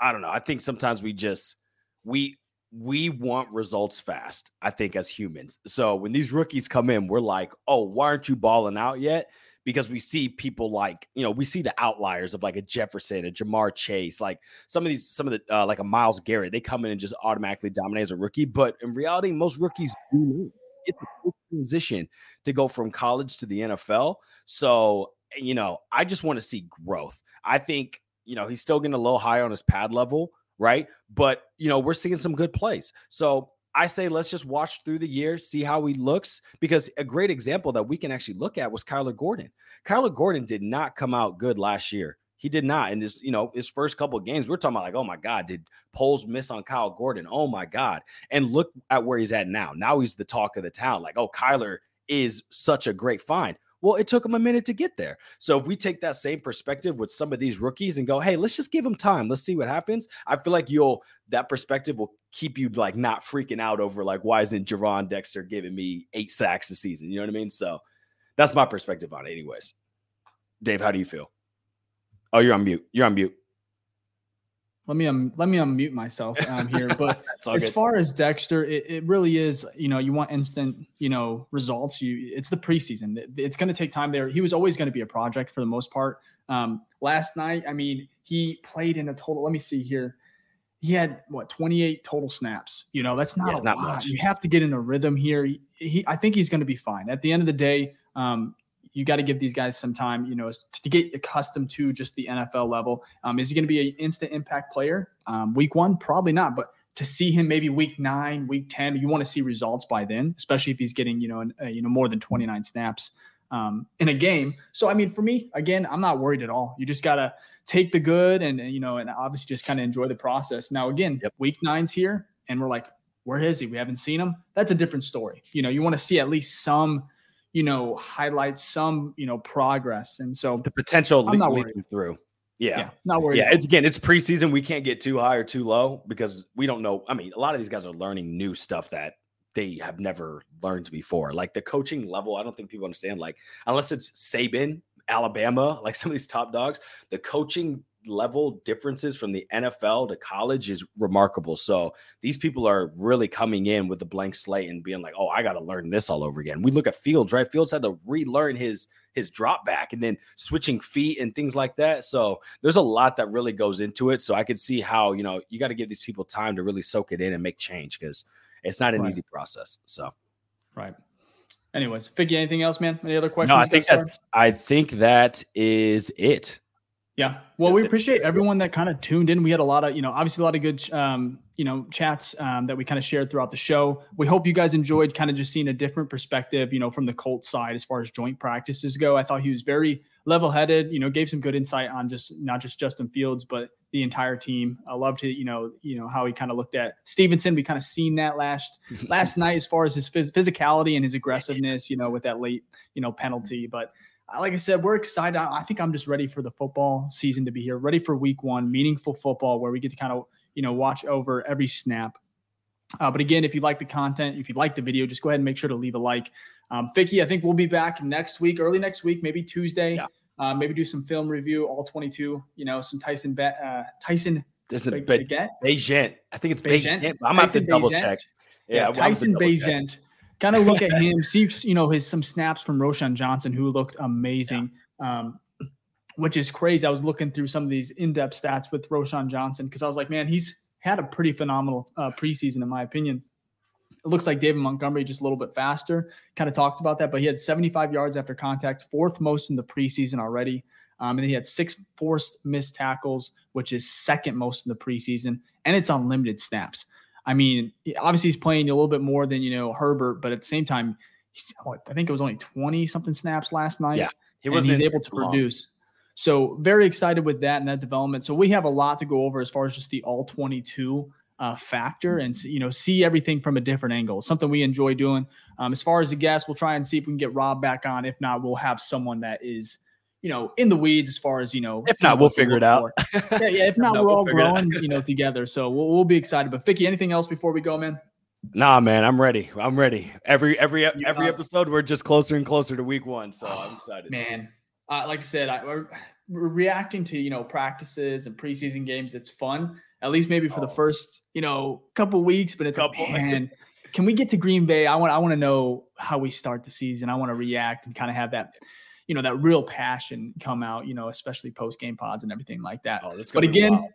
[SPEAKER 2] I don't know. I think sometimes we just we we want results fast. I think as humans. So when these rookies come in, we're like, "Oh, why aren't you balling out yet?" Because we see people like, you know, we see the outliers of like a Jefferson, a Ja'Marr Chase, like some of these, some of the, uh, like a Myles Garrett, they come in and just automatically dominate as a rookie. But in reality, most rookies do it's a transition to go from college to the NFL. So, you know, I just want to see growth. I think, you know, he's still getting a little high on his pad level, right? But, you know, we're seeing some good plays. So I say let's just watch through the year, see how he looks, because a great example that we can actually look at was Kyler Gordon. Kyler Gordon did not come out good last year. He did not. And his, you know, his first couple games, we are talking about like, oh my God, did Poles miss on Kyle Gordon? Oh my God. And look at where he's at now. Now he's the talk of the town. Like, oh, Kyler is such a great find. Well, it took him a minute to get there. So if we take that same perspective with some of these rookies and go, hey, let's just give them time. Let's see what happens. I feel like you'll that perspective will keep you like not freaking out over like why isn't Gervon Dexter giving me eight sacks a season? You know what I mean? So that's my perspective on it, anyways. Dave, how do you feel? Oh, you're on mute. You're on mute.
[SPEAKER 1] let me um, let me unmute myself um, here. But as good. far as Dexter, it, it really is. You know, you want instant, you know, results. You it's the preseason. It's going to take time there. He was always going to be a project for the most part. Um, last night, I mean, he played in a total. Let me see here. He had what 28 total snaps. You know, that's not yeah, a not lot. Much. You have to get in a rhythm here. He, he I think he's going to be fine. At the end of the day, um, you got to give these guys some time, you know, to get accustomed to just the NFL level. Um, is he going to be an instant impact player? Um, week one, probably not, but to see him maybe week nine, week 10, you want to see results by then, especially if he's getting, you know, an, uh, you know, more than 29 snaps um, in a game. So, I mean, for me, again, I'm not worried at all. You just got to take the good and, you know, and obviously just kind of enjoy the process. Now, again, yep. week nine's here and we're like, where is he? We haven't seen him. That's a different story. You know, you want to see at least some – you know, highlight some, you know, progress. And so
[SPEAKER 2] the potential I'm not leading through. Yeah. yeah.
[SPEAKER 1] Not worried.
[SPEAKER 2] Yeah. It's again, it's preseason. We can't get too high or too low because we don't know. I mean, a lot of these guys are learning new stuff that they have never learned before. Like the coaching level, I don't think people understand. Like, unless it's Saban, Alabama, like some of these top dogs, the coaching level differences from the NFL to college is remarkable. So these people are really coming in with a blank slate and being like, "Oh, I got to learn this all over again." We look at Fields, right? Fields had to relearn his his drop back and then switching feet and things like that. So there's a lot that really goes into it. So I could see how you know you got to give these people time to really soak it in and make change because it's not an right. easy process. So,
[SPEAKER 1] right. Anyways, Ficky, anything else, man? Any other questions?
[SPEAKER 2] No, I think that's. I think that is it.
[SPEAKER 1] Yeah. Well, That's we appreciate it. everyone that kind of tuned in. We had a lot of, you know, obviously a lot of good, um, you know, chats um, that we kind of shared throughout the show. We hope you guys enjoyed kind of just seeing a different perspective, you know, from the Colt side as far as joint practices go. I thought he was very level headed, you know, gave some good insight on just not just Justin Fields, but the entire team. I loved it, you know, you know, how he kind of looked at Stevenson. We kind of seen that last last night as far as his phys- physicality and his aggressiveness, you know, with that late, you know, penalty. But like I said, we're excited. I think I'm just ready for the football season to be here, ready for week one, meaningful football where we get to kind of, you know, watch over every snap. Uh, but again, if you like the content, if you like the video, just go ahead and make sure to leave a like. Um, Ficky, I think we'll be back next week, early next week, maybe Tuesday. Yeah. Uh, maybe do some film review, all 22. You know, some Tyson bet, uh, Tyson.
[SPEAKER 2] This is Bagent. I think it's Bagent. I'm have to double check.
[SPEAKER 1] Yeah, yeah Tyson Bagent kind of look at him, see you know his some snaps from Roschon Johnson, who looked amazing. Yeah. Um, which is crazy. I was looking through some of these in-depth stats with Roschon Johnson because I was like, man, he's had a pretty phenomenal uh, preseason in my opinion. It looks like David Montgomery just a little bit faster. Kind of talked about that, but he had 75 yards after contact, fourth most in the preseason already. Um, and he had six forced missed tackles, which is second most in the preseason, and it's unlimited snaps. I mean, obviously he's playing a little bit more than you know Herbert, but at the same time, he's, what, I think it was only twenty something snaps last night.
[SPEAKER 2] Yeah,
[SPEAKER 1] he was he's able to long. produce. So very excited with that and that development. So we have a lot to go over as far as just the all twenty two uh, factor and you know see everything from a different angle. Something we enjoy doing. Um, as far as the guests, we'll try and see if we can get Rob back on. If not, we'll have someone that is you know, in the weeds as far as you know.
[SPEAKER 2] If not, we'll figure it out.
[SPEAKER 1] yeah, yeah. If not, we're we'll all growing, you know, together. So we'll, we'll be excited. But Ficky, anything else before we go, man?
[SPEAKER 2] Nah, man, I'm ready. I'm ready. Every every every episode, we're just closer and closer to week one. So I'm excited.
[SPEAKER 1] Man, uh, like I said, I, we're, we're, reacting to you know practices and preseason games. It's fun, at least maybe for oh. the first you know couple weeks. But it's couple. like, man, can we get to Green Bay? I want I want to know how we start the season. I want to react and kind of have that you know that real passion come out you know especially post game pods and everything like that. Oh, but again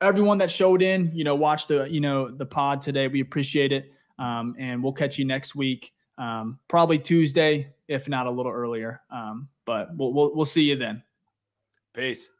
[SPEAKER 1] everyone that showed in you know watch the you know the pod today we appreciate it. Um, and we'll catch you next week um, probably tuesday if not a little earlier. Um, but we'll, we'll we'll see you then.
[SPEAKER 2] Peace